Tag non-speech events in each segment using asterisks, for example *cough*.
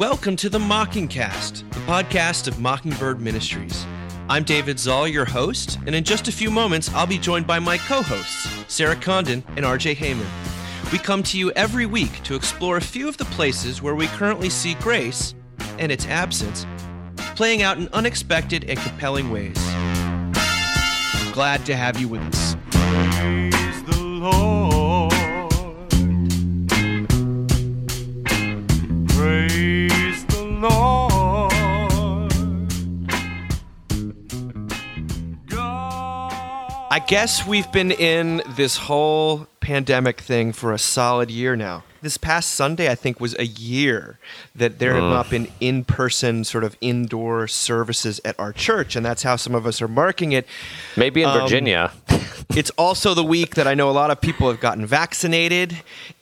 Welcome to the Mockingcast, the podcast of Mockingbird Ministries. I'm David Zahl, your host, and in just a few moments, I'll be joined by my co hosts, Sarah Condon and RJ Heijmen. We come to you every week to explore a few of the places where we currently see grace and its absence playing out in unexpected and compelling ways. Glad to have you with us. Praise the Lord. I guess we've been in this whole pandemic thing for a solid year now. This past Sunday, I think, was a year that there have not been in person, sort of indoor services at our church. And that's how some of us are marking it. Maybe in Um, Virginia. *laughs* It's also the week that I know a lot of people have gotten vaccinated.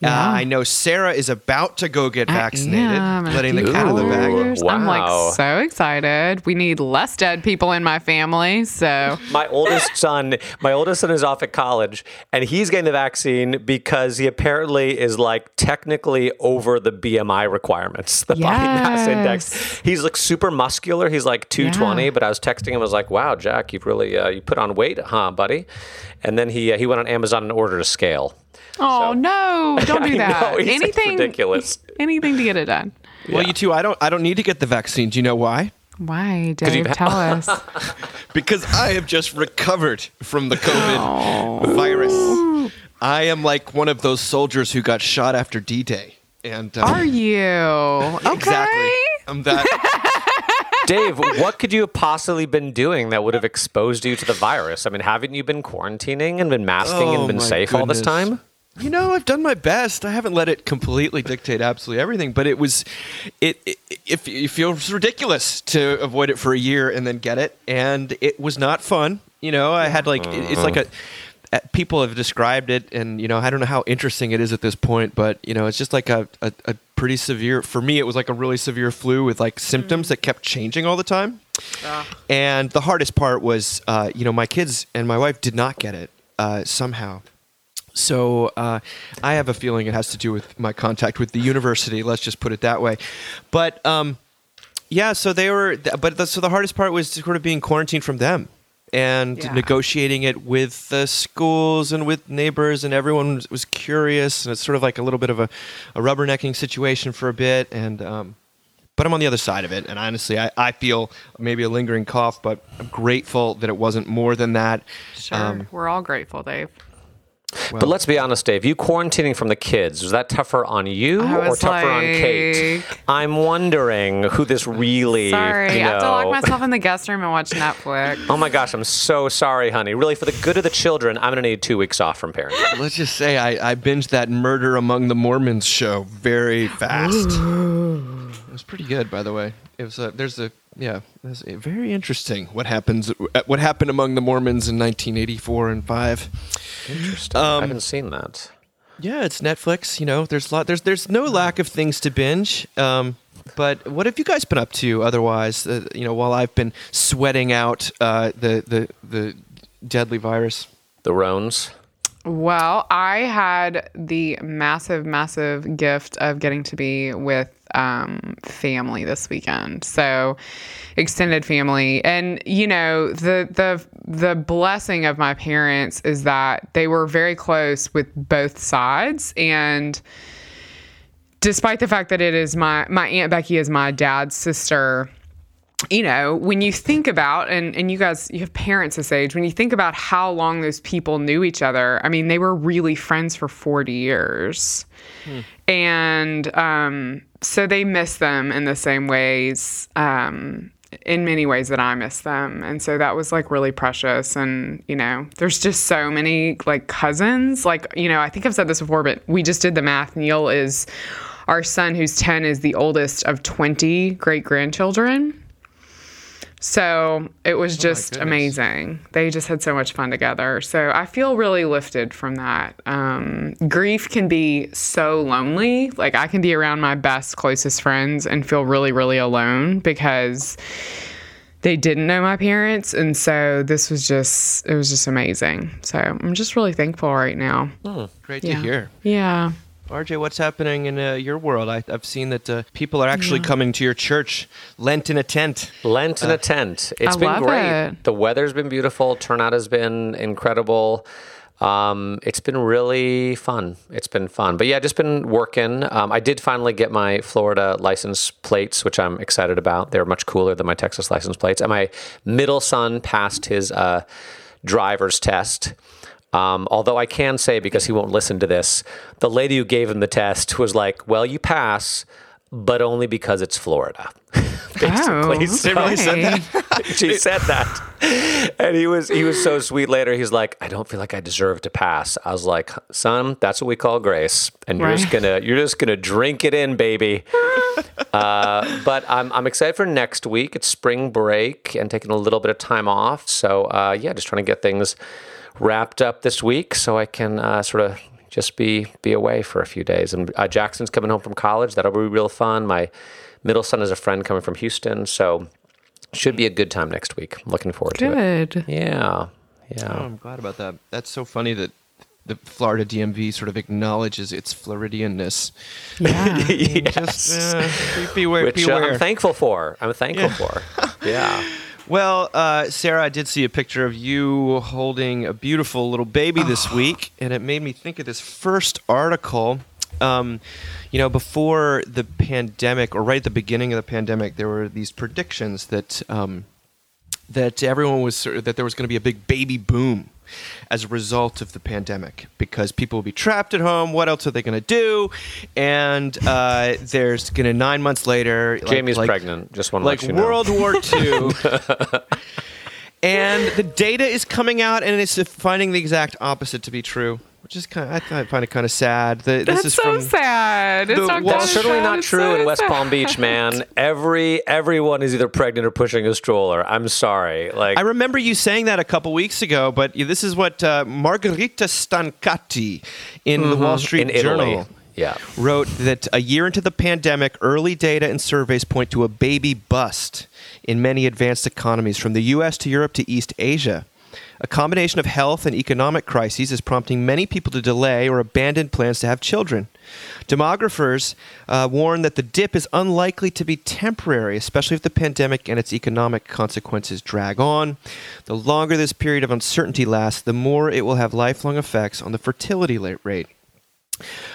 Uh, I know Sarah is about to go get vaccinated, am letting the cat out of the bag. hours. I'm like so excited. We need less dead people in my family. So My oldest son, my oldest son is off at college, and he's getting the vaccine because he apparently is like technically over the BMI requirements, the body mass index. He's like super muscular. He's like 220, Yeah. but I was texting him. I was like, "Wow, Jack, you've really uh, you put on weight, huh, buddy?" And then he uh, he went on Amazon and ordered a scale. Oh no, don't do *laughs* that. know, he's- it's anything ridiculous. Anything to get it done. Well, you two, I don't, I don't need to get the vaccine. Do you know why? Why, you've Dave? had- Tell us. *laughs* Because I have just recovered from the COVID virus. I am like one of those soldiers who got shot after D Day. And uh, Are you *laughs* okay? exactly. I'm that. Dave, what could you have possibly been doing that would have exposed you to the virus? I mean, haven't you been quarantining and been masking Oh, and been safe all this time? You know, I've done my best. I haven't let it completely dictate absolutely everything, but it was, it, it, it, it feels ridiculous to avoid it for a year and then get it, and it was not fun. You know, I had like, it- it's like a, people have described it, and you know, I don't know how interesting it is at this point, but you know, it's just like a, a, a pretty severe. For me, it was like a really severe flu with like symptoms that kept changing all the time. And the hardest part was, uh, you know, my kids and my wife did not get it uh, somehow. So uh, I have a feeling it has to do with my contact with the university. Let's just put it that way. But um, yeah, so they were. But the, so the hardest part was sort of being quarantined from them and Yeah. negotiating it with the schools and with neighbors, and everyone was, curious. And it's sort of like a little bit of a, a rubbernecking situation for a bit. And um, but I'm on the other side of it, and honestly, I, I feel maybe a lingering cough, but I'm grateful that it wasn't more than that. Sure. Um, We're all grateful, Dave. But let's be honest, Dave. You quarantining from the kids was that tougher on you or was tougher on Kate? I'm wondering who this really. Sorry, you I have to lock myself in the guest room and watch Netflix. *laughs* Oh my gosh, I'm so sorry, honey. Really, for the good of the children, I'm gonna need two weeks off from parenting. Let's just say I, I binged that Murder Among the Mormons show very fast. *gasps* it was pretty good, by the way. It was a, there's a yeah, it's a very interesting what happens uh, what happened among the Mormons in 1984 and five. Interesting. I haven't seen that. Yeah, it's Netflix. You know, there's lot there's there's no lack of things to binge. Um, but what have you guys been up to otherwise? Uh, you know, while I've been sweating out uh, the the the deadly virus. The Roans. Well, I had the massive, massive gift of getting to be with um, family this weekend. So, extended family, and you know the the the blessing of my parents is that they were very close with both sides, and despite the fact that it is my my aunt Becky is my dad's sister you know, when you think about and and you guys you have parents this age, when you think about how long those people knew each other, I mean, they were really friends for 40 years. And um so they miss them in the same ways um in many ways that I miss them. And so that was like really precious and, you know, there's just so many like cousins, like, you know, I think I've said this before, but we just did the math. Neil is our son who's 10 is the oldest of 20 great grandchildren. So it was just amazing. They just had so much fun together. So I feel really lifted from that. Um, grief can be so lonely. Like I can be around my best, closest friends and feel really, really alone because they didn't know my parents. And so this was just, it was just amazing. So I'm just really thankful right now. Oh, Great Yeah. to hear. Yeah. RJ, what's happening in uh, your world? I, I've seen that uh, people are actually coming to your church, Lent in a tent. Lent in a tent. It's I been love great. it. The weather's been beautiful. Turnout has been incredible. Um, it's been really fun. It's been fun. But yeah, just been working. Um, I did finally get my Florida license plates, which I'm excited about. They're much cooler than my Texas license plates. And my middle son passed his uh, driver's test. Um, although I can say, because he won't listen to this, the lady who gave him the test was like, well, you pass, but only because it's Florida. *laughs* Basically. Oh, So- really said okay. *laughs* she said that. And he was he was so sweet later. He's like i don't feel like i deserve to pass. I was like son that's what we call grace and you're just gonna you're just gonna drink it in baby. *laughs* Uh, but I'm, I'm excited for next week. It's spring break and taking a little bit of time off. So uh, yeah just trying to get things wrapped up this week so i can uh, sort of just be be away for a few days and uh, jackson's coming home from college that'll be real fun my middle son is a friend coming from houston so should be a good time next week. Looking forward to it. Good. Yeah. Yeah. Oh, I'm glad about that. That's so funny that the Florida DMV sort of acknowledges its Floridianness. Yeah. *laughs* Just *laughs* uh, be- beware. Which uh. I'm thankful for. I'm thankful for. *laughs* Yeah. Well, uh, Sarah, I did see a picture of you holding a beautiful little baby this week, and it made me think of this first article. Um, you know, before the pandemic, or right at the beginning of the pandemic, there were these predictions that um, that everyone was that there was going to be a big baby boom as a result of the pandemic because people will be trapped at home. What else are they going to do? And uh, *laughs* there's going to nine months later, Jamie's like- pregnant. Just one like you know. World War *laughs* II. and the data is coming out, and it's finding the exact opposite to be true, which is kind. Of, I, I find it kind of sad. The, That's this is so from. sad. It's the not Wall That's that Street- certainly not true so in West sad. Palm Beach, man. Every everyone is either pregnant or pushing a stroller. I'm sorry. Like I remember you saying that a couple weeks ago, but this is what uh, Margherita Stancati in the Wall Street Mm-hmm. Italy. Journal Yeah. wrote that a year into the pandemic, early data and surveys point to a baby bust in many advanced economies, from the U.S. to Europe to East Asia. A combination of health and economic crises is prompting many people to delay or abandon plans to have children. Demographers uh, warn that the dip is unlikely to be temporary, especially if the pandemic and its economic consequences drag on. The longer this period of uncertainty lasts, the more it will have lifelong effects on the fertility rate.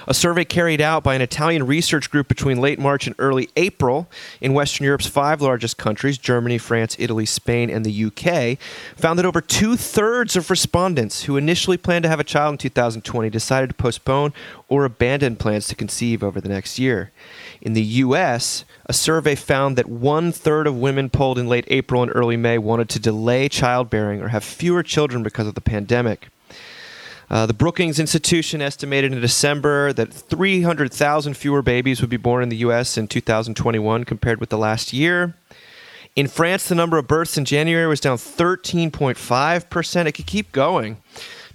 A survey carried out by an Italian research group between late March and early April in Western Europe's five largest countries Germany, France, Italy, Spain, and the UK found that over two thirds of respondents who initially planned to have a child in 2020 decided to postpone or abandon plans to conceive over the next year. In the US, a survey found that one third of women polled in late April and early May wanted to delay childbearing or have fewer children because of the pandemic. Uh, the Brookings Institution estimated in December that 300,000 fewer babies would be born in the U.S. in 2021 compared with the last year. In France, the number of births in January was down 13.5%. It could keep going.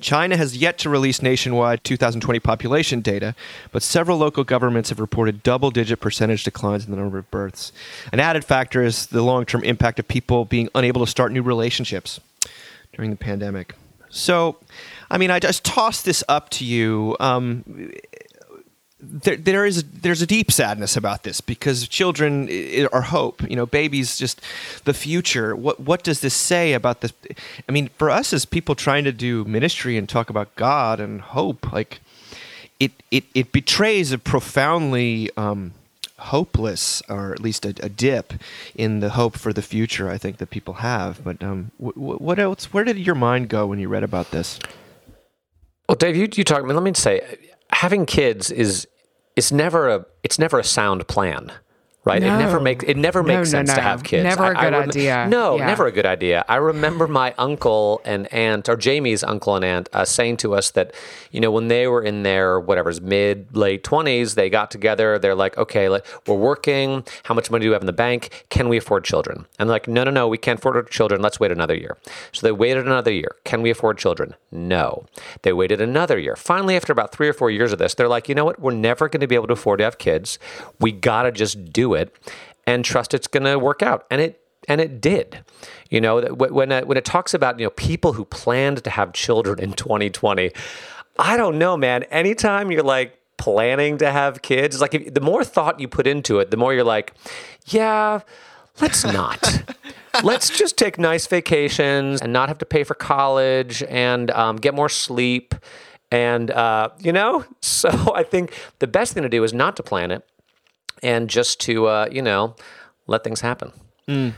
China has yet to release nationwide 2020 population data, but several local governments have reported double digit percentage declines in the number of births. An added factor is the long term impact of people being unable to start new relationships during the pandemic. So, I mean, I just toss this up to you. Um, there, there is there's a deep sadness about this because children are hope. You know, babies just the future. What what does this say about this? I mean, for us as people trying to do ministry and talk about God and hope, like it it it betrays a profoundly um, hopeless, or at least a, a dip in the hope for the future. I think that people have. But um, wh- wh- what else? Where did your mind go when you read about this? Well, Dave, you you talk. I mean, let me say, having kids is it's never a it's never a sound plan, right? It never makes it never makes no, sense to have kids. Never a good idea. No, Yeah. never a good idea. I remember my uncle and aunt, or Jamie's uncle and aunt, uh, saying to us that you know when they were in their whatever's mid late twenties, they got together. They're like, okay, like, we're working. How much money do we have in the bank? Can we afford children? And they're like, no, no, no, we can't afford children. Let's wait another year. So they waited another year. Can we afford children? No. They waited another year. Finally, after about three or four years of this, they're like, you know what? We're never going to be able to afford to have kids. We got to just do it and trust it's going to work out. And it and it did. You know, when uh, when it talks about you know people who planned to have children in 2020, I don't know, man. Anytime you're like planning to have kids. Like if, the more thought you put into it, the more you're like, yeah, let's *laughs* not. let's just take nice vacations and not have to pay for college and um, get more sleep. And uh, you know, *laughs* so I think the best thing to do is not to plan it and just to uh, you know let things happen.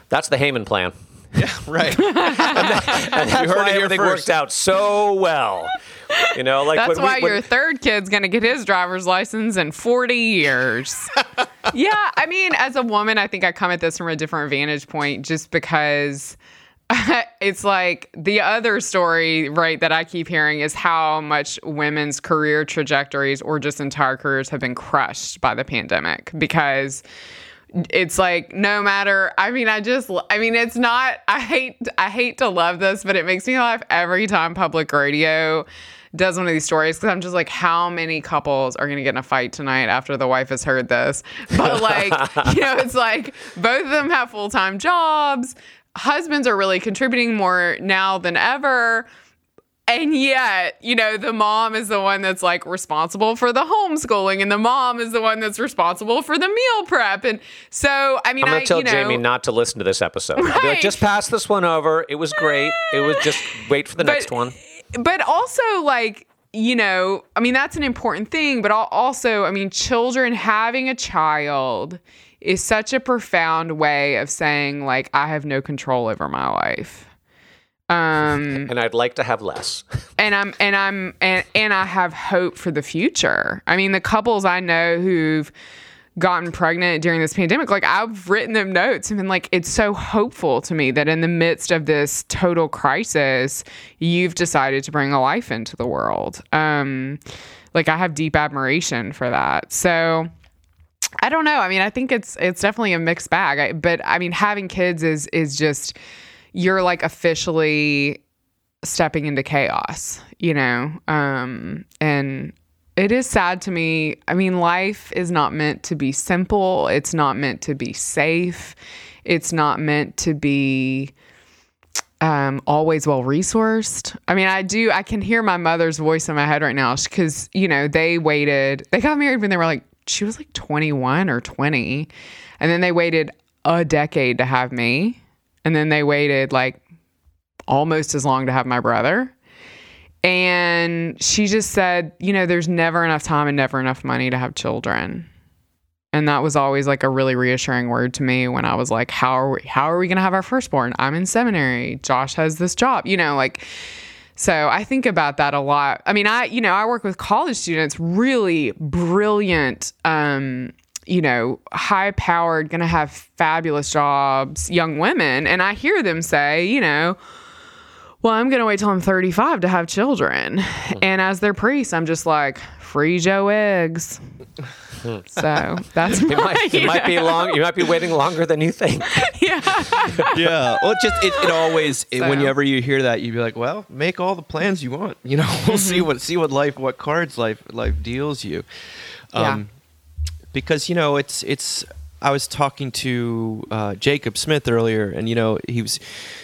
That's the Heijmen plan. Yeah, right. *laughs* And that's heard why it here everything first. worked out so well. You know, like That's when we- why when- your third kid's going to get his driver's license in 40 years. *laughs* yeah, I mean, as a woman, I think I come at this from a different vantage point just because *laughs* it's like the other story, right, that I keep hearing is how much women's career trajectories or just entire careers have been crushed by the pandemic because it's like no matter i mean i just i mean it's not i hate i hate to love this but it makes me laugh every time public radio does one of these stories because i'm just like how many couples are going to get in a fight tonight after the wife has heard this? But like *laughs* you know it's like both of them have full-time jobs husbands are really contributing more now than ever and yet, you know, the mom is the one that's like responsible for the homeschooling, and the mom is the one that's responsible for the meal prep. And so, I mean, I'm gonna tell you know, Jamie not to listen to this episode. Be like, just pass this one over. It was great. It was just *sighs* wait for the But- next one. but also like you know i mean that's an important thing but also i mean children having a child is such a profound way of saying like i have no control over my life um *laughs* And I'd like to have less. *laughs* and I'm and I'm and, and I have hope for the future. I mean, the couples I know who've gotten pregnant during this pandemic, like I've written them notes and been like, it's so hopeful to me that in the midst of this total crisis, you've decided to bring a life into the world. Um, like I have deep admiration for that. So I don't know. I mean, I think it's it's definitely a mixed bag. I, but I mean, having kids is is just you're like officially stepping into chaos, you know? Um, and it is sad to me. I mean, life is not meant to be simple, it's not meant to be safe, it's not meant to be um, always well resourced. I mean, I do, I can hear my mother's voice in my head right now because, you know, they waited, they got married when they were like, she was like 21 or 20. And then they waited a decade to have me. And then they waited like almost as long to have my brother. And she just said, you know, there's never enough time and never enough money to have children. And that was always like a really reassuring word to me when I was like, how are we how are we gonna have our firstborn? I'm in seminary. Josh has this job, you know, like so I think about that a lot. I mean, I you know, I work with college students, really brilliant um you know, high powered, gonna have fabulous jobs, young women. And I hear them say, you know, well, I'm going to wait till I'm 35 to have children. And as their priest, I'm just like, free Joe eggs. *laughs* so that's It might, it might be *laughs* long. You might be waiting longer than you think. *laughs* yeah. Yeah. Well, it just it, it always it, So- whenever you hear that, you'd be like, well, make all the plans you want. You know, we'll see what see what life what cards life life deals you. Um, Because you know it's it's. I was talking to uh, Jacob Smith earlier, and you know he was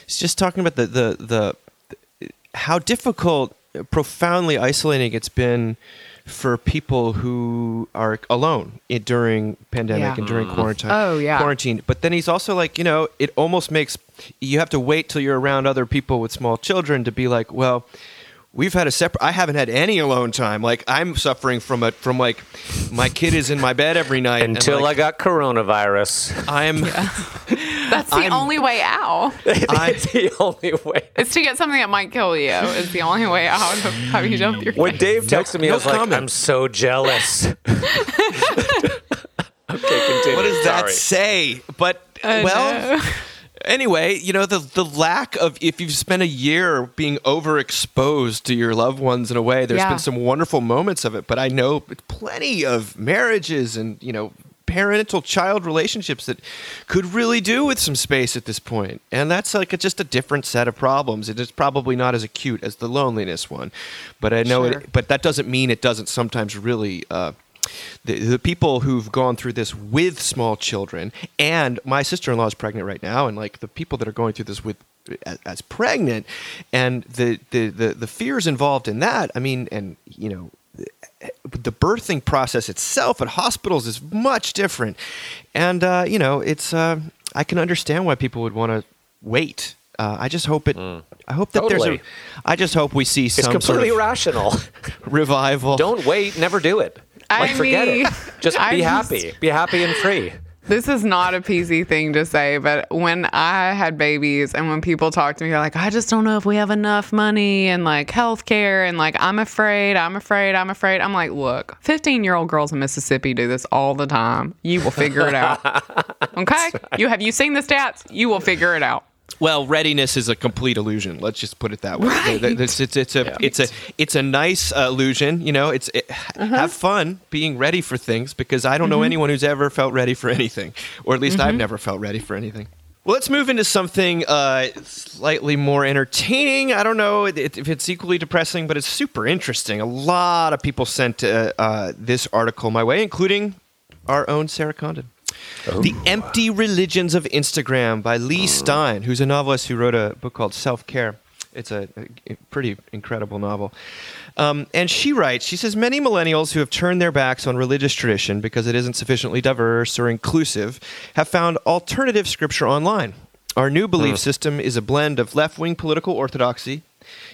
he's just talking about the the the how difficult, profoundly isolating it's been for people who are alone i- during pandemic Yeah. and during quarantine. Oh, yeah. quarantine. But then he's also like, you know, it almost makes you have to wait till you're around other people with small children to be like, well. We've had a separate. I haven't had any alone time. Like I'm suffering from a from like my kid is in my bed every night and, Until I got coronavirus. I'm *laughs* That's the I'm- only way out. *laughs* it's the only way. It's to get something that might kill you. It's the only way out of having to jump through. When Dave texted me, no I was like, comment. I'm so jealous. *laughs* okay, continue. what does that say? But I well, know. Anyway, you know the the lack of if you've spent a year being overexposed to your loved ones in a way, there's Yeah. been some wonderful moments of it. But I know plenty of marriages and you know parental child relationships that could really do with some space at this point. and that's like a, just a different set of problems it is probably not as acute as the loneliness one but i know Sure. it but that doesn't mean it doesn't sometimes really uh, the, the people who've gone through this with small children and my sister-in-law is pregnant right now and like the people that are going through this with as, as pregnant and the, the the the fears involved in that i mean and you know the birthing process itself at hospitals is much different, and uh, you know, it's uh, I can understand why people would want to wait. Uh, I just hope it. I hope that there's Totally. a. I just hope we see It's some sort completely of irrational. *laughs* revival. Don't wait. Never do it. I Like, forget mean, it. *laughs* Just I be just- happy. Be happy and free. This is not a PC thing to say, but when I had babies and when people talk to me, they're like, I just don't know if we have enough money and like healthcare and like, I'm afraid, I'm afraid, I'm afraid. I'm like, look, 15 year old girls in Mississippi do this all the time. You will figure it out. *laughs* Okay? You have you seen the stats? You will figure it out. Well, readiness is a complete illusion. Let's just put it that way. Right. It's, it's, it's a it's a it's a nice uh, illusion. You know, it's it, have fun being ready for things because I don't know anyone who's ever felt ready for anything, or at least I've never felt ready for anything. Well, let's move into something uh, slightly more entertaining. I don't know if if it's equally depressing, but it's super interesting. A lot of people sent uh, uh, this article my way, including our own Sarah Condon. The Empty Religions of Instagram by Leigh Stein, who's a novelist who wrote a book called Self Care. It's a, a pretty incredible novel. Um, and she writes, she says, many millennials who have turned their backs on religious tradition because it isn't sufficiently diverse or inclusive have found alternative scripture online. Our new belief system is a blend of left wing political orthodoxy,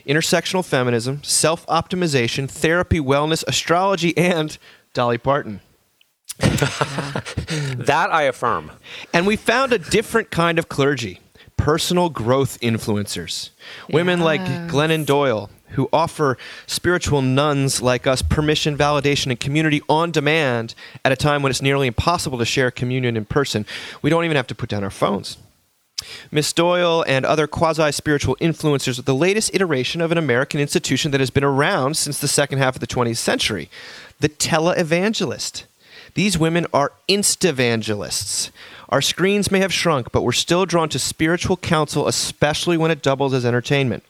intersectional feminism, self optimization, therapy, wellness, astrology, and Dolly Parton. *laughs* That I affirm. And we found a different kind of clergy personal growth influencers. Women like Glennon Doyle, who offer spiritual nones like us permission, validation, and community on demand at a time when it's nearly impossible to share communion in person. We don't even have to put down our phones. Miss Doyle and other quasi spiritual influencers are the latest iteration of an American institution that has been around since the second half of the 20th century the televangelist. These women are instavangelists. Our screens may have shrunk, but we're still drawn to spiritual counsel, especially when it doubles as entertainment.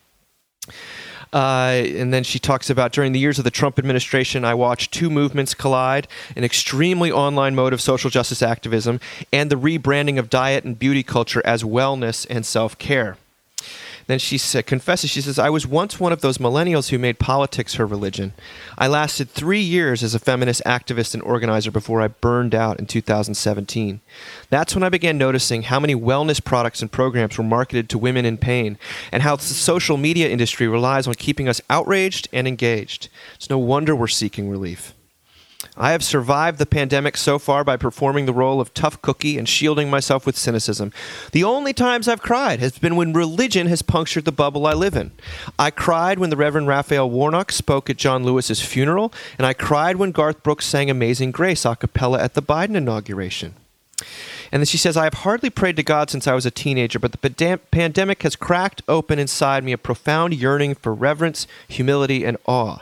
Uh, and then she talks about during the years of the Trump administration, I watched two movements collide an extremely online mode of social justice activism and the rebranding of diet and beauty culture as wellness and self care. Then she sa- confesses, she says, I was once one of those millennials who made politics her religion. I lasted three years as a feminist activist and organizer before I burned out in 2017. That's when I began noticing how many wellness products and programs were marketed to women in pain and how the social media industry relies on keeping us outraged and engaged. It's no wonder we're seeking relief. I have survived the pandemic so far by performing the role of tough cookie and shielding myself with cynicism. The only times I've cried has been when religion has punctured the bubble I live in. I cried when the Reverend Raphael Warnock spoke at John Lewis's funeral, and I cried when Garth Brooks sang Amazing Grace a cappella at the Biden inauguration. And then she says, I have hardly prayed to God since I was a teenager, but the pandem- pandemic has cracked open inside me a profound yearning for reverence, humility, and awe.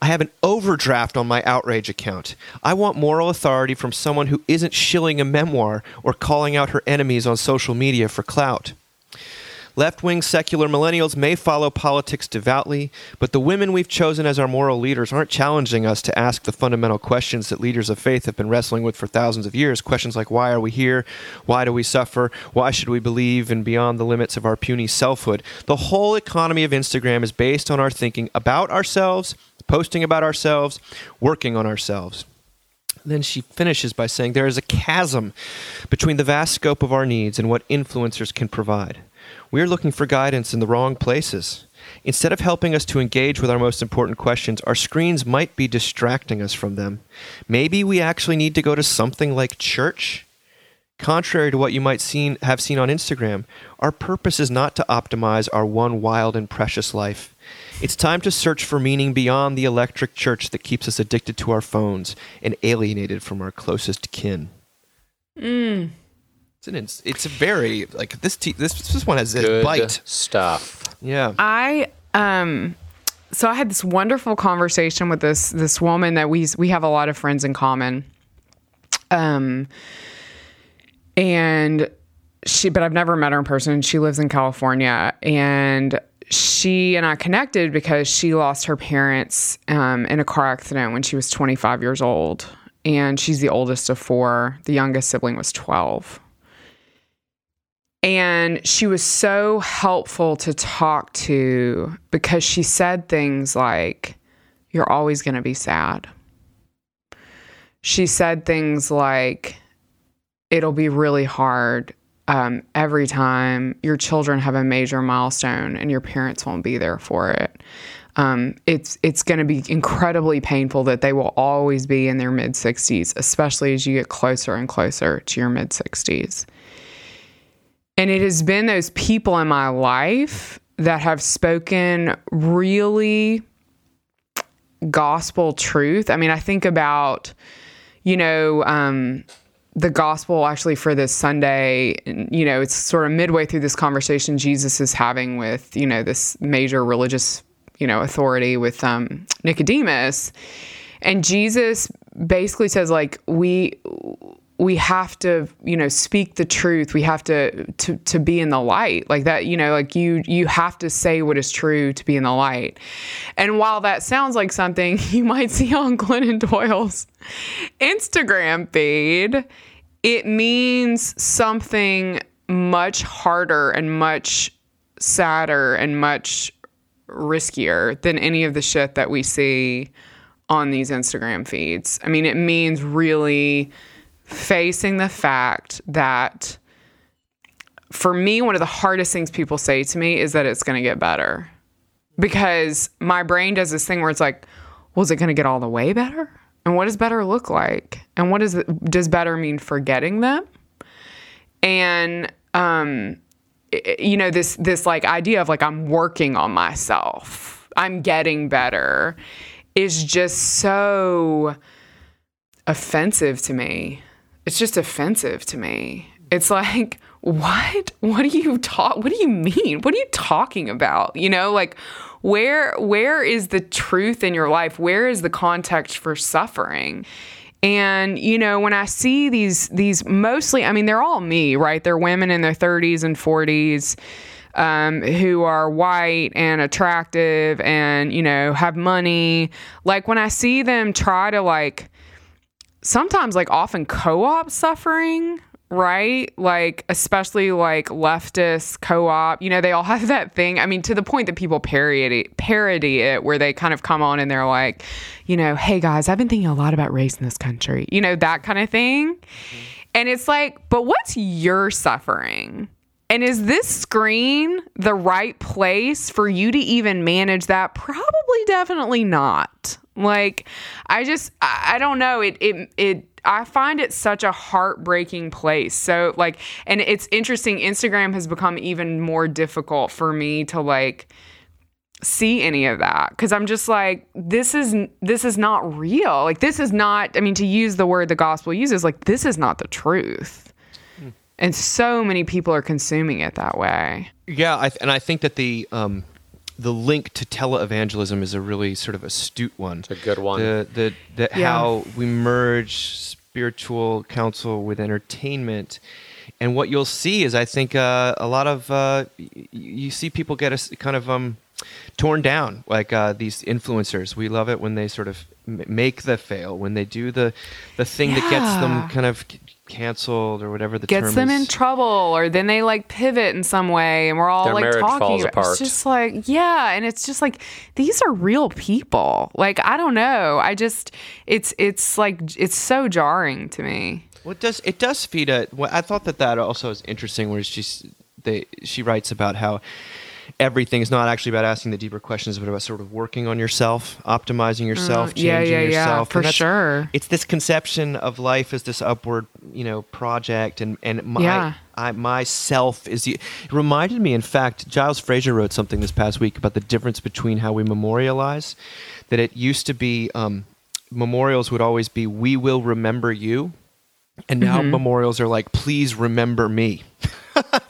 I have an overdraft on my outrage account. I want moral authority from someone who isn't shilling a memoir or calling out her enemies on social media for clout. Left wing secular millennials may follow politics devoutly, but the women we've chosen as our moral leaders aren't challenging us to ask the fundamental questions that leaders of faith have been wrestling with for thousands of years. Questions like why are we here? Why do we suffer? Why should we believe and beyond the limits of our puny selfhood? The whole economy of Instagram is based on our thinking about ourselves, posting about ourselves, working on ourselves. Then she finishes by saying there is a chasm between the vast scope of our needs and what influencers can provide. We are looking for guidance in the wrong places. Instead of helping us to engage with our most important questions, our screens might be distracting us from them. Maybe we actually need to go to something like church. Contrary to what you might seen, have seen on Instagram, our purpose is not to optimize our one wild and precious life. It's time to search for meaning beyond the electric church that keeps us addicted to our phones and alienated from our closest kin. Mm. It's an ins- it's a very like this te- this this one has a Good bite. stuff. Yeah. I um so I had this wonderful conversation with this this woman that we we have a lot of friends in common. Um and she but I've never met her in person. She lives in California and she and I connected because she lost her parents um, in a car accident when she was 25 years old. And she's the oldest of four. The youngest sibling was 12. And she was so helpful to talk to because she said things like, you're always going to be sad. She said things like, it'll be really hard um, every time your children have a major milestone and your parents won't be there for it. Um, it's it's going to be incredibly painful that they will always be in their mid 60s, especially as you get closer and closer to your mid 60s. And it has been those people in my life that have spoken really gospel truth. I mean, I think about, you know, um, the gospel actually for this Sunday, you know, it's sort of midway through this conversation Jesus is having with, you know, this major religious, you know, authority with um, Nicodemus. And Jesus basically says, like, we we have to you know speak the truth. We have to to to be in the light. Like that you know like you you have to say what is true to be in the light. And while that sounds like something *laughs* you might see on glennon doyle's instagram feed it means something much harder and much sadder and much riskier than any of the shit that we see on these instagram feeds. I mean it means really facing the fact that for me, one of the hardest things people say to me is that it's going to get better. Because my brain does this thing where it's like, well, it going to get all the way better? And what does better look like? And what does does better mean forgetting them? And um, you know this this like idea of like I'm working on myself, I'm getting better, is just so offensive to me. It's just offensive to me. It's like, *laughs* what? What do you talk what do you mean? What are you talking about? You know, like where where is the truth in your life? Where is the context for suffering? And you know, when I see these these mostly, I mean, they're all me, right? They're women in their 30s and 40s um, who are white and attractive and you know have money. Like when I see them try to like sometimes like often co-op suffering right? Like especially like leftist co-op you know they all *laughs* have that thing. I mean to the point that people parody parody it where they kind of come on and they're like you know hey guys i've been thinking a lot about race in this country you know that kind of thing. Mm-hmm. And it's like but what's your suffering and is this screen the right place for you to even manage that? Probably definitely not. Like I just I, I don't know. It it it I find it such a heartbreaking place. So like and it's interesting Instagram has become even more difficult for me to like see any of that cuz I'm just like this is this is not real. Like this is not I mean to use the word the gospel uses like this is not the truth. And so many people are consuming it that way. Yeah, I th- and I think that the um, the link to televangelism is a really sort of astute one. It's a good one. The the, the Yeah. how we merge spiritual counsel with entertainment. And what you'll see is, I think, uh, a lot of uh, y- y- you see people get us kind of um, torn down, like uh, these influencers. We love it when they sort of m- make the fail, when they do the the thing that gets them kind of c- canceled or whatever the Gets term them is. in trouble, or then they like pivot in some way, and we're all Their like talking. falls about- apart. It's just like, yeah, and it's just like these are real people. Like I don't know. I just it's it's like it's so jarring to me. Well, it does it does feed a? Well, I thought that that also is interesting, where she's they she writes about how everything is not actually about asking the deeper questions, but about sort of working on yourself, optimizing yourself, Uh, yeah, changing yeah, yeah, yourself. for sure. It's this conception of life as this upward, you know, project, and and my Yeah. I, myself is the. It reminded me, in fact, Giles Fraser wrote something this past week about the difference between how we memorialize. That it used to be um, memorials would always be "We will remember you." And now Mm-hmm. memorials are like, please remember me. *laughs*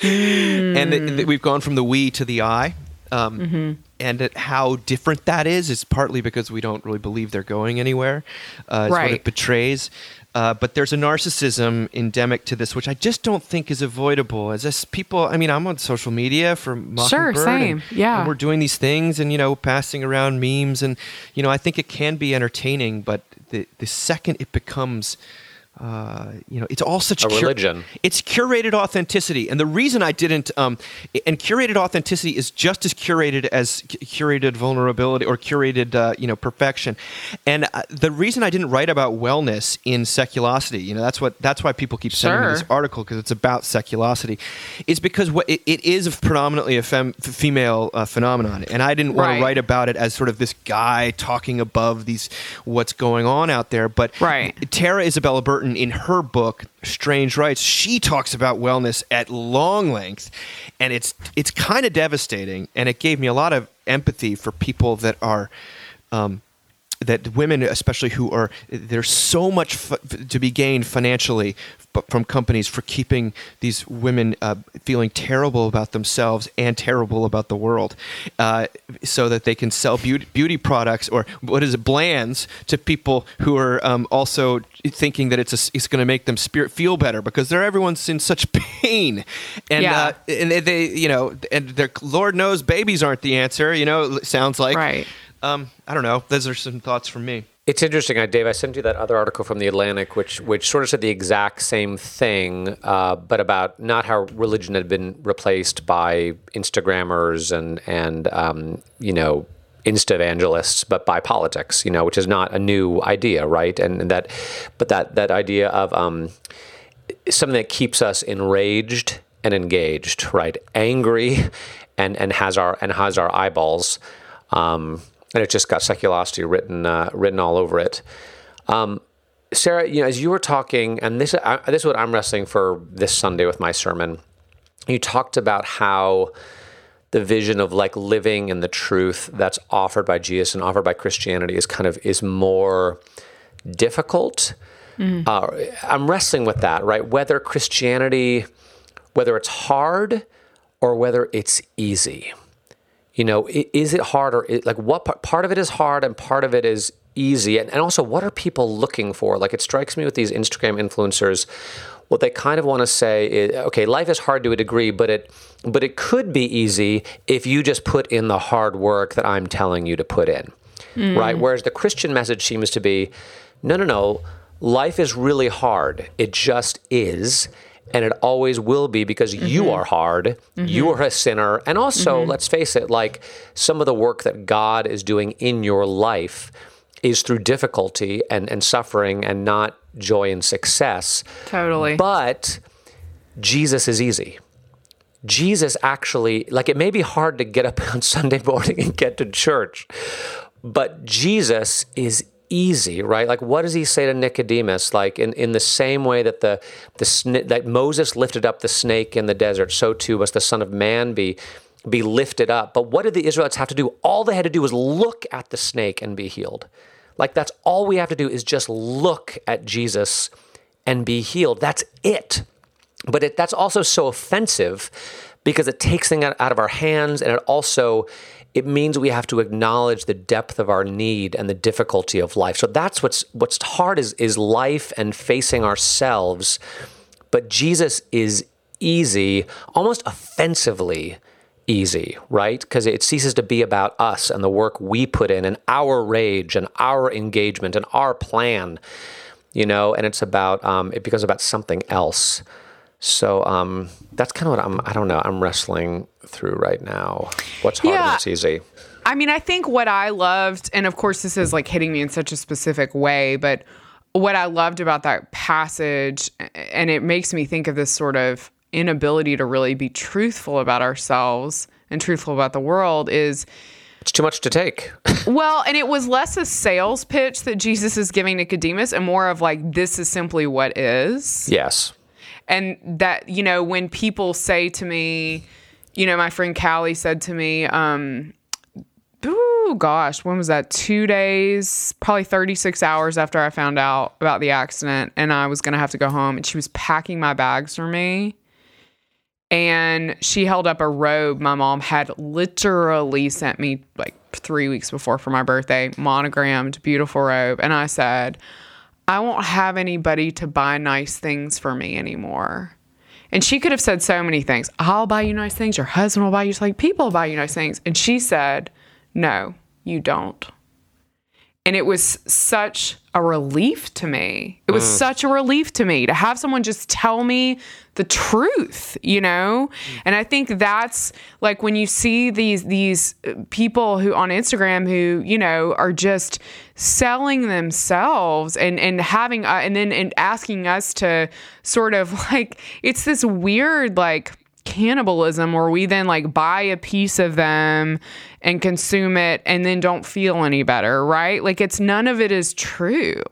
and it, it- we've gone from the we to the I. Um, Mm-hmm. And it, how different that is is partly because we don't really believe they're going anywhere. Uh, it's what it Right. betrays. Uh, but there's a narcissism endemic to this, which I just don't think is avoidable. As this people, I mean, I'm on social media for Mockingbird, same. and- Yeah. and we're doing these things, and you know, passing around memes, and you know, I think it can be entertaining, but the the second it becomes uh, you know, it's all such A religion. it's curated authenticity, and the reason I didn't, um, and curated authenticity is just as curated as c- curated vulnerability or curated, uh, you know, perfection. And uh, the reason I didn't write about wellness in seculosity, you know, that's what that's why people keep sending me this article because it's about seculosity, is because what it, it is predominantly a fem, female uh, phenomenon, and I didn't want Right. to write about it as sort of this guy talking above these what's going on out there, but Right. Tara Isabella Burton, in her book Strange Rites, she talks about wellness at long length, and it's it's kind of devastating. And it gave me a lot of empathy for people that are. Um, that women, especially who are, there's so much f- to be gained financially f- from companies for keeping these women uh, feeling terrible about themselves and terrible about the world, uh, so that they can sell beauty, beauty products or what is it, blands to people who are um, also thinking that it's a, it's going to make them spirit feel better because they're everyone's in such *laughs* pain, and Yeah. uh, and they, they you know and their Lord knows babies aren't the answer. You know, it sounds like Right. Um, I don't know. Those are some thoughts from me. It's interesting, uh, Dave. I sent you that other article from the Atlantic, which which sort of said the exact same thing, uh, but about not how religion had been replaced by Instagrammers and and um, you know insta evangelists, but by politics. You know, which is not a new idea, right? And, and that, but that that idea of um, something that keeps us enraged and engaged, right? Angry and and has our and has our eyeballs. Um, and it just got seculosity written uh, written all over it. Um, Sarah, you know, as you were talking, and this I, this is what I'm wrestling for this Sunday with my sermon. You talked about how the vision of like living in the truth that's offered by Jesus and offered by Christianity is kind of is more difficult. Uh, I'm wrestling with that, right? Whether Christianity, whether it's hard or whether it's easy. You know, is it hard or it, like what part, of it is hard and part of it is easy? And, and also, what are people looking for? Like, it strikes me with these Instagram influencers, what they kind of want to say is, okay, life is hard to a degree, but it, but it could be easy if you just put in the hard work that I'm telling you to put in, mm. right? Whereas the Christian message seems to be, no, no, no, life is really hard. It just is. And it always will be because you mm-hmm. are hard, mm-hmm. you are a sinner. And also, mm-hmm. let's face it, like some of the work that God is doing in your life is through difficulty and, and suffering and not joy and success. Totally. But Jesus is easy. Jesus actually, like, it may be hard to get up *laughs* on Sunday morning and get to church, but Jesus is easy, right? Like, what does he say to Nicodemus? Like, in, in the same way that the the that Moses lifted up the snake in the desert, so too must the Son of Man be be lifted up. But what did the Israelites have to do? All they had to do was look at the snake and be healed. Like, that's all we have to do is just look at Jesus and be healed. That's it but it, that's also so offensive because it takes things out of our hands and it also it means we have to acknowledge the depth of our need and the difficulty of life. So that's what's what's hard is is life and facing ourselves. But jesus is easy almost offensively easy right? Because it ceases to be about us and the work we put in and our rage and our engagement and our plan you know? And it's about um, it becomes about something else so um, that's kind of what I'm. I don't know. I'm wrestling through right now. What's hard and what's easy. I mean, I think what I loved, and of course, this is like hitting me in such a specific way, but what I loved about that passage, and it makes me think of this sort of inability to really be truthful about ourselves and truthful about the world is It's too much to take. *laughs* well, and it was less a sales pitch that Jesus is giving Nicodemus and more of like, this is simply what is. yes. And that you know when people say to me you know my friend callie said to me um gosh when was that? Two days probably 36 hours after i found out about the accident and i was gonna have to go home and she was packing my bags for me. And she held up a robe my mom had literally sent me like three weeks before for my birthday monogrammed beautiful robe. And i said I won't have anybody to buy nice things for me anymore. And she could have said so many things. I'll buy you nice things. Your husband will buy you like people will buy you nice things. And she said, No, you don't. And it was such a relief to me. It was such a relief to me to have someone just tell me the truth, you know? And I think that's like when you see these these uh, people who on Instagram who, you know, are just selling themselves and and having uh, and then and asking us to sort of *laughs* like it's this weird like cannibalism where we then like buy a piece of them and consume it and then don't feel any better, right? Like it's none of it is true.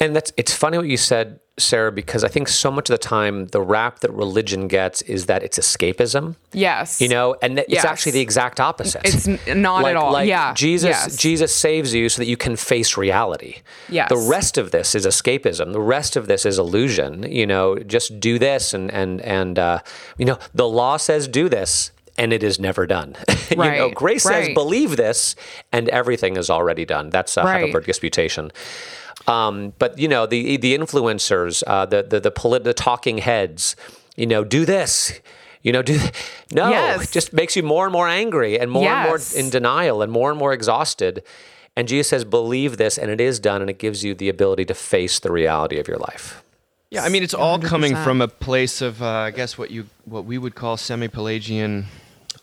And that's it's funny what you said, Sarah, because I think so much of the time the rap that religion gets is that it's escapism. Yes. You know, and Yes. it's actually the exact opposite. It's not like, at all. Like yeah. Jesus Yes. Jesus saves you so that you can face reality. Yes. The rest of this is escapism. The rest of this is illusion. You know, just do this and and and uh, you know, the law says do this and it is never done. *laughs* you know, Right, grace says believe this and everything is already done. That's a Right. Heidelberg disputation. Um, but you know the the influencers, uh, the the the, polit- the talking heads, you know, do this. You know, do th- no. Yes. It just makes you more and more angry and more and more in denial and more and more exhausted. And Jesus says, "Believe this, and it is done, and it gives you the ability to face the reality of your life." Yeah, I mean, it's all coming 100%. from a place of, uh, I guess, what you what we would call semi-Pelagian,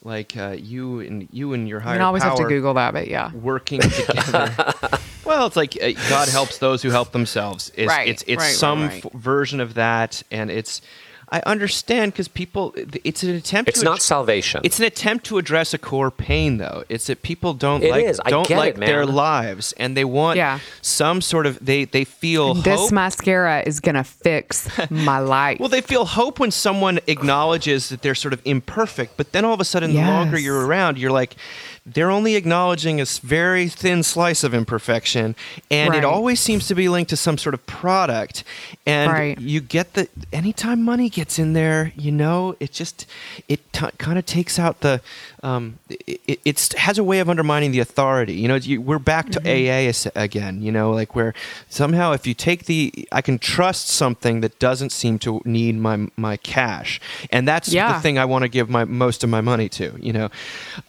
like uh, you and you and your I higher mean, I always have to power Google that, but yeah. working together. *laughs* well, it's like uh, God helps those who help themselves. It's Right, it's, it's right, right, some right. f- version of that, and it's. I understand because people. It's an attempt. It's to not ad- salvation. It's an attempt to address a core pain, though. It's that people don't It like is. Don't get it, like their lives, and they want Yeah. some sort of they they feel This hope. mascara is gonna fix my *laughs* life. Well, they feel hope when someone acknowledges that they're sort of imperfect, but then all of a sudden, the longer you're around, you're like, they're only acknowledging a very thin slice of imperfection, and Right. it always seems to be linked to some sort of product. And Right. you get the anytime money gets in there, you know, it just it t- kind of takes out the. Um, it, it it's, has a way of undermining the authority. You know, you, we're back to AA again. You know, like where somehow if you take the, I can trust something that doesn't seem to need my my cash, and that's Yeah. the thing I want to give my most of my money to. You know,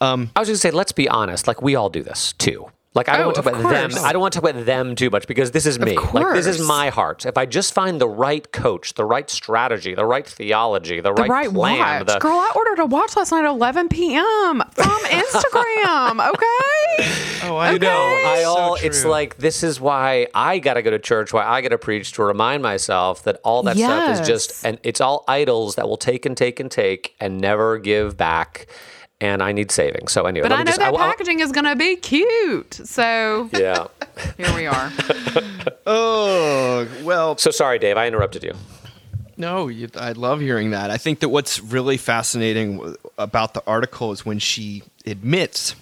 um, I was going to say, let's be honest. Like we all do this too. Like I don't Oh, want to talk of about them. I don't want to talk about them too much because this is me. Like this is my heart. If I just find the right coach, the right strategy, the right theology, the, the right, right plan, watch. the- Girl, I ordered a watch last night at 11 p.m. from *laughs* Instagram. Okay. oh, I You know, I So all it's like this is why I gotta go to church, why I gotta preach to remind myself that all that stuff is just and it's all idols that will take and take and take and never give back. And I need saving. So anyway, But I know just, that I- I- packaging is gonna be cute. So yeah. *laughs* here we are. *laughs* oh well. So sorry, Dave. I interrupted you. No, you, I love hearing that. I think that what's really fascinating about the article is when she admits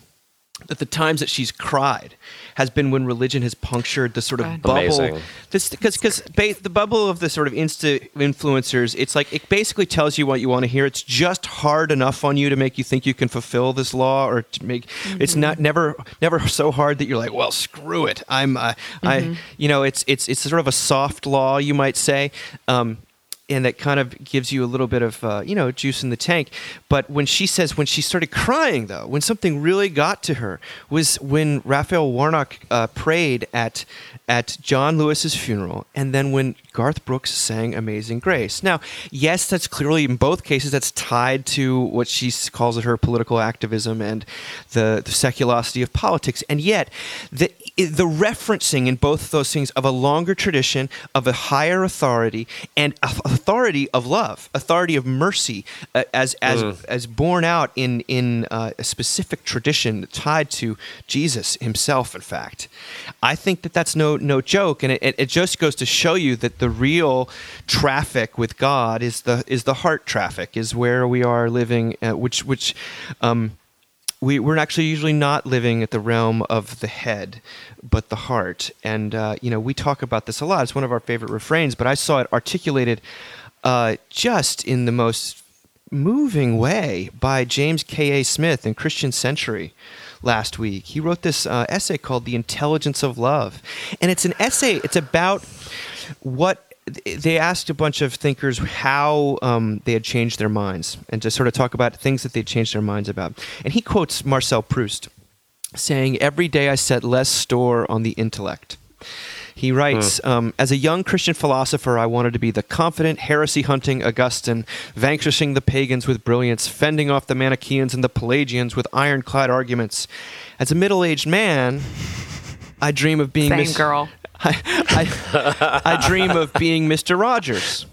that the times that she's cried has been when religion has punctured the sort of Good. bubble. Amazing. This because because ba- the bubble of the sort of insta influencers. It's like it basically tells you what you want to hear. It's just hard enough on you to make you think you can fulfill this law, or to make it's not never never so hard that you're like, well, screw it. I'm uh, I you know it's it's it's sort of a soft law, you might say. Um, and that kind of gives you a little bit of uh, you know juice in the tank. But when she says when she started crying though, when something really got to her was when Raphael Warnock uh, prayed at at John Lewis's funeral, and then when Garth Brooks sang "Amazing Grace." Now, yes, that's clearly in both cases that's tied to what she calls it her political activism and the, the seculosity of politics, and yet the the referencing in both those things of a longer tradition of a higher authority and a- authority of love authority of mercy uh, as as as borne out in in uh, a specific tradition tied to Jesus himself in fact. I think that that's no no joke and it, it, it just goes to show you that the real traffic with God is the is the heart traffic is where we are living uh, which which um we, we're actually usually not living at the realm of the head, but the heart. And, uh, you know, we talk about this a lot. It's one of our favorite refrains, but I saw it articulated uh, just in the most moving way by James K.A. Smith in Christian Century last week. He wrote this uh, essay called The Intelligence of Love. And it's an essay, it's about what they asked a bunch of thinkers how um, they had changed their minds and to sort of talk about things that they'd changed their minds about. And he quotes Marcel Proust. saying, Every day I set less store on the intellect. He writes, um, As a young Christian philosopher, I wanted to be the confident, heresy hunting Augustine, vanquishing the pagans with brilliance, fending off the Manichaeans and the Pelagians with ironclad arguments. As a middle aged man, I dream of being Same Miss- girl. I, I, I dream of being Mr. Rogers.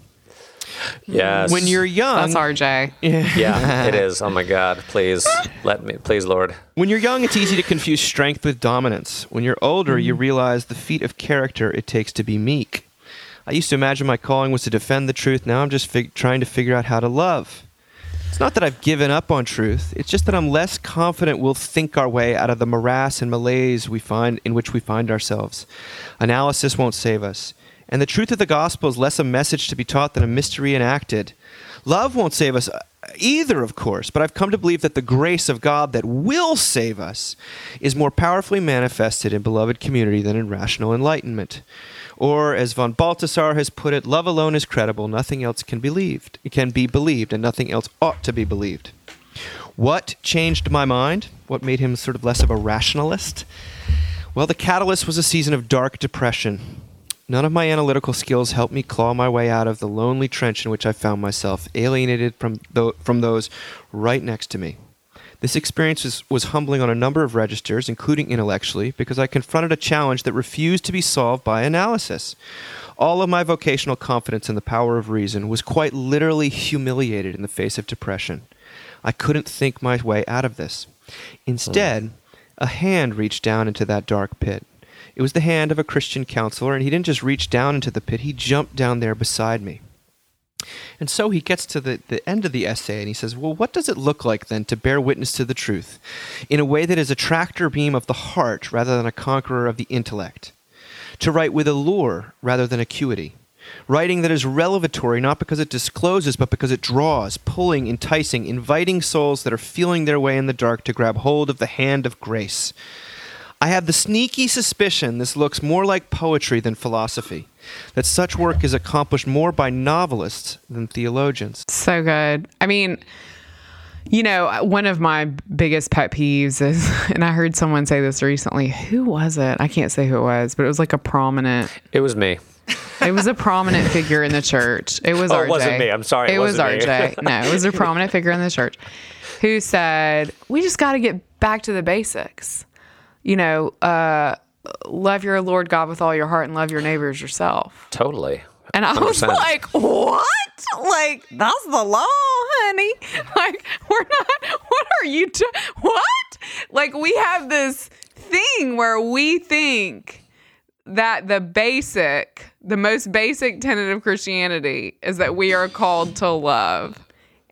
Yes. When you're young, That's RJ. yeah, it is. Oh my God! Please let me, please, Lord. When you're young, it's easy to confuse strength with dominance. When you're older, Mm-hmm. you realize the feat of character it takes to be meek. I used to imagine my calling was to defend the truth. Now I'm just fig- trying to figure out how to love. It's not that I've given up on truth. It's just that I'm less confident we'll think our way out of the morass and malaise we find in which we find ourselves. Analysis won't save us. And the truth of the gospel is less a message to be taught than a mystery enacted. Love won't save us uh, either, of course, but I've come to believe that the grace of God that will save us is more powerfully manifested in beloved community than in rational enlightenment. Or, as von Balthasar has put it, love alone is credible, nothing else can believed. It can be believed, and nothing else ought to be believed. What changed my mind? What made him sort of less of a rationalist? Well, the catalyst was a season of dark depression. None of my analytical skills helped me claw my way out of the lonely trench in which I found myself, alienated from, tho- from those right next to me. This experience was, was humbling on a number of registers, including intellectually, because I confronted a challenge that refused to be solved by analysis. All of my vocational confidence in the power of reason was quite literally humiliated in the face of depression. I couldn't think my way out of this. Instead, a hand reached down into that dark pit. It was the hand of a Christian counselor, and he didn't just reach down into the pit, he jumped down there beside me. And so he gets to the, the end of the essay and he says, Well, what does it look like then to bear witness to the truth in a way that is a tractor beam of the heart rather than a conqueror of the intellect? To write with allure rather than acuity. Writing that is revelatory not because it discloses, but because it draws, pulling, enticing, inviting souls that are feeling their way in the dark to grab hold of the hand of grace. I have the sneaky suspicion this looks more like poetry than philosophy, that such work is accomplished more by novelists than theologians. So good. I mean, you know, one of my biggest pet peeves is, *laughs* and I heard someone say this recently. Who was it? I can't say who it was, but it was like a prominent. It was me. It was a prominent figure in the church. It was Oh, RJ. it wasn't me. I'm sorry, it It, was wasn't me. RJ. no, it was a prominent figure in the church who said, "We just got to get back to the basics. You know, uh, love your Lord God with all your heart and love your neighbors yourself." Totally. And I was 100%. like, what? Like, that's the law, honey. *laughs* Like, we're not, what are you, do- what? Like, we have this thing where we think that the basic, the most basic tenet of Christianity is that we are called to love.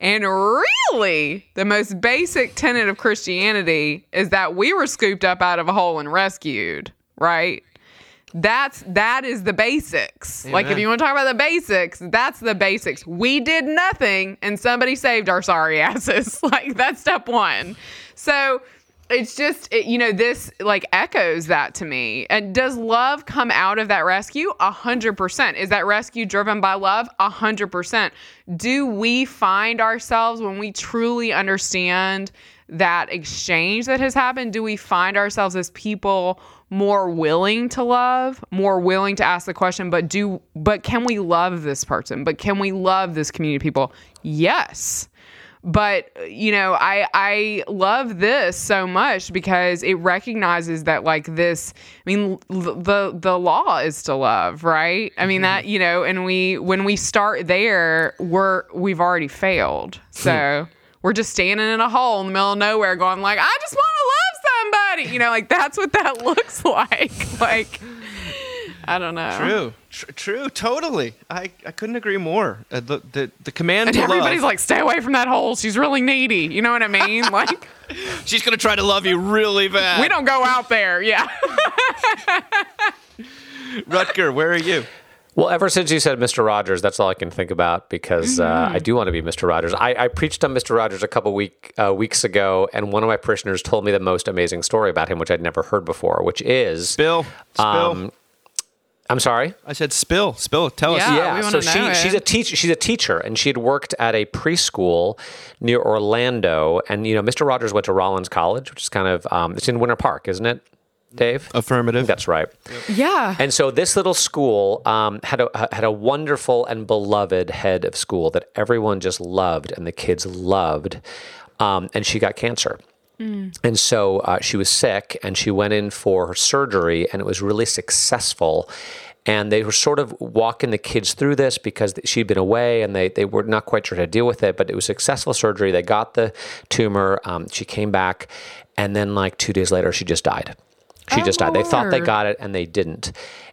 And really, the most basic tenet of Christianity is that we were scooped up out of a hole and rescued, right? That's that is the basics. Like if you want to talk about the basics, that's the basics. We did nothing and somebody saved our sorry asses. *laughs* Like that's step 1. So it's just it, you know this like echoes that to me. And does love come out of that rescue? A hundred percent. Is that rescue driven by love? A hundred percent. Do we find ourselves when we truly understand that exchange that has happened? Do we find ourselves as people more willing to love, more willing to ask the question, but do but can we love this person? But can we love this community of people? Yes but you know i i love this so much because it recognizes that like this i mean l- the the law is to love right? I mean that mm-hmm. you know and we when we start there we're we've already failed. So hmm. we're just standing in a hole in the middle of nowhere going like i just want to love somebody. You know like that's what that *laughs* looks like. Like i don't know True, tr- true, totally. I, I couldn't agree more. Uh, the, the the command and to everybody's love. like stay away from that hole she's really needy you know what i mean *laughs* like she's gonna try to love you really bad. we don't go out there yeah *laughs* Rutger, where are you? Well, ever since you said Mr. Rogers, that's all I can think about because uh, Mm-hmm. I do want to be Mr. Rogers. I, I preached on Mr. Rogers a couple week uh, weeks ago, and one of my parishioners told me the most amazing story about him, which I'd never heard before, which is Bill. Spill. Um, I'm sorry. I said spill, spill. Tell Yeah. us. yeah, wanna so she know she's a teacher. She's a teacher, and she had worked at a preschool near Orlando. And you know, Mr. Rogers went to Rollins College, which is kind of um, it's in Winter Park, isn't it, Dave? Affirmative. That's right. Yeah. And so this little school um, had a had a wonderful and beloved head of school that everyone just loved, and the kids loved. Um, and she got cancer. And so uh, she was sick and she went in for her surgery and it was really successful. And they were sort of walking the kids through this because she'd been away and they, they were not quite sure how to deal with it. But it was successful surgery. They got the tumor. Um, she came back. And then, like two days later, she just died. She Oh, just died. They thought they got it and they didn't.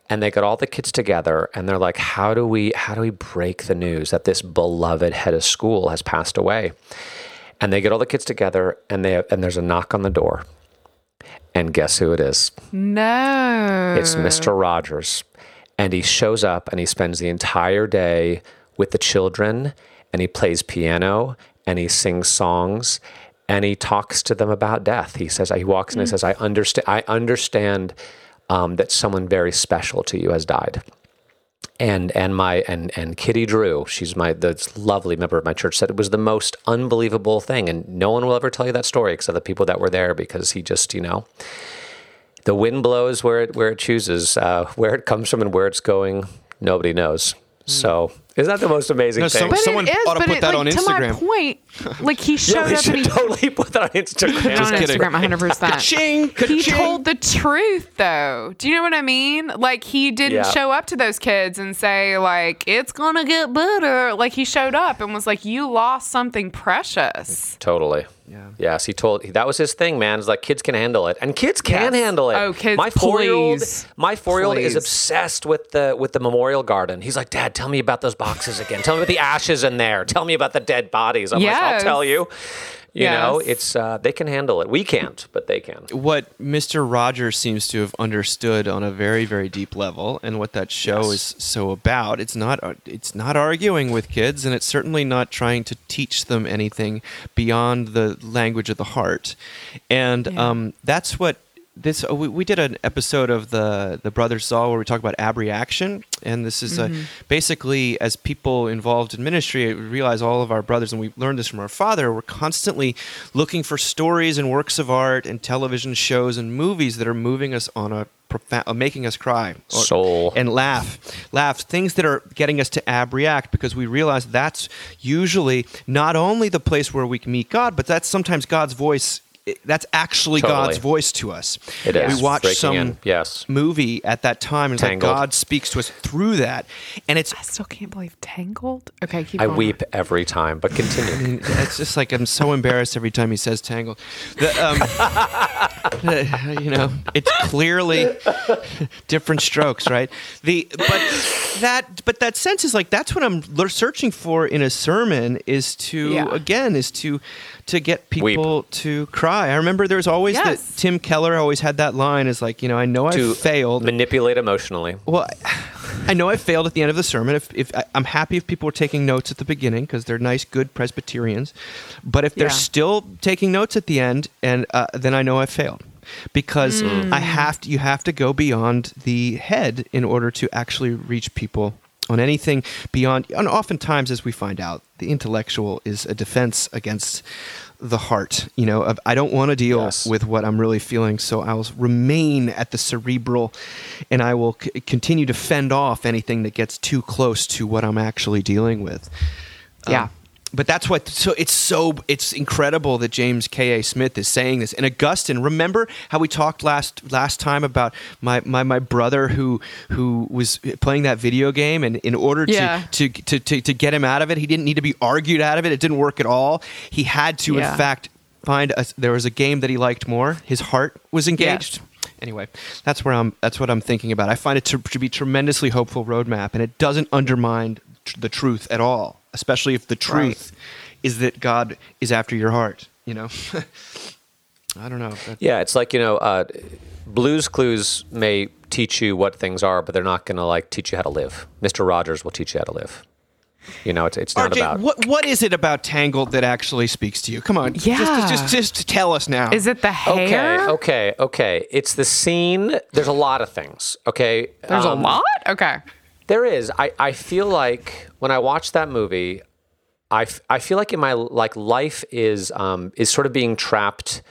And they got all the kids together and they're like, how do we how do we break the news that this beloved head of school has passed away? And they get all the kids together and they and there's a knock on the door. And guess who it is? no. It's Mr. Rogers. And he shows up and he spends the entire day with the children and he plays piano and he sings songs and he talks to them about death. He says, he walks in and says, I understand, I understand um, that someone very special to you has died. And and my and and Kitty Drew, she's my this lovely member of my church, said it was the most unbelievable thing, and no one will ever tell you that story except the people that were there because he just you know the wind blows where it where it chooses, uh, where it comes from and where it's going. Nobody knows. So is that the most amazing No, thing? some- but someone it is, ought to but put it, that like, on to my point, like he *laughs* showed yeah, we up and should he totally put that on Instagram. put it on kidding. Instagram *laughs* 100. percent Ka-ching, He told the truth, though. Do you know what I mean? Like he didn't Yeah. show up to those kids and say like it's gonna get better. Like he showed up and was like, "You lost something precious." Totally. Yeah. Yes, he told that was his thing, man. It's like kids can handle it, and kids can Yes. handle it. Oh, kids, My four-year-old, my four-year-old is obsessed with the with the memorial garden. He's like, Dad, tell me about those boxes again. Tell me about the ashes in there. Tell me about the dead bodies. I'm like, I'll tell you. You know, it's uh, they can handle it. We can't, but they can. what Mr. Rogers seems to have understood on a very, very deep level, and what that show is so about. It's not. It's not arguing with kids, and it's certainly not trying to teach them anything beyond the language of the heart. And Yeah. um, that's what this. uh, We, we did an episode of the the Brothers Zahl where we talk about abreaction, and this is uh basically as people involved in ministry realize all of our brothers, and we learned this from our father. We're constantly looking for stories and works of art and television shows and movies that are moving us on a profound, uh, making us cry, or- Soul. and laugh, laugh. Things that are getting us to abreact because we realize that's usually not only the place where we can meet God, but that's sometimes God's voice. That's actually Totally. God's voice to us. It is. We watch Breaking some in. Yes. movie at that time, and it's like God speaks to us through that, and it's I still can't believe Tangled. Okay, keep I going. weep every time, but continue. *laughs* it's just like I'm so embarrassed every time he says tangled. The, um, *laughs* you know, it's clearly different strokes, right? The but that but that sense is like that's what I'm searching for in a sermon is to Yeah. again is to to get people to cry. I remember there was always Yes. that Tim Keller always had that line is like you know I know I failed. manipulate emotionally. Well, I know I failed at the end of the sermon. If, if I- I'm happy if people were taking notes at the beginning because they're nice, good Presbyterians, but if they're Yeah. still taking notes at the end, and uh, then I know I failed because I have to. You have to go beyond the head in order to actually reach people on anything beyond. And oftentimes, as we find out, the intellectual is a defense against the heart. You know, of I don't want to deal Yes. with what I'm really feeling, so I will remain at the cerebral, and I will c- continue to fend off anything that gets too close to what I'm actually dealing with. Um, Yeah. But that's what so it's so it's incredible that James K. A. Smith is saying this. And Augustine, remember how we talked last last time about my, my, my brother who who was playing that video game and in order to, Yeah. to, to, to, to get him out of it, he didn't need to be argued out of it. It didn't work at all. He had to Yeah. in fact find a, there was a game that he liked more. His heart was engaged. Anyway, that's where I'm. That's what I'm thinking about. I find it to, to be tremendously hopeful roadmap, and it doesn't undermine tr- the truth at all. Especially if the truth is that God is after your heart. You know. *laughs* I don't know. That- Yeah, it's like you know, uh, Blues Clues may teach you what things are, but they're not going to like teach you how to live. Mister Rogers will teach you how to live. You know, it's it's not RJ, about. what what is it about Tangled that actually speaks to you? Come on, Yeah. just, just just tell us now. Is it the hair? Okay, okay, okay. It's the scene. There's a lot of things. Okay, There's Um, a lot? Okay. There is. I, I feel like when I watch that movie, I, f- I feel like in my like life is um, is sort of being trapped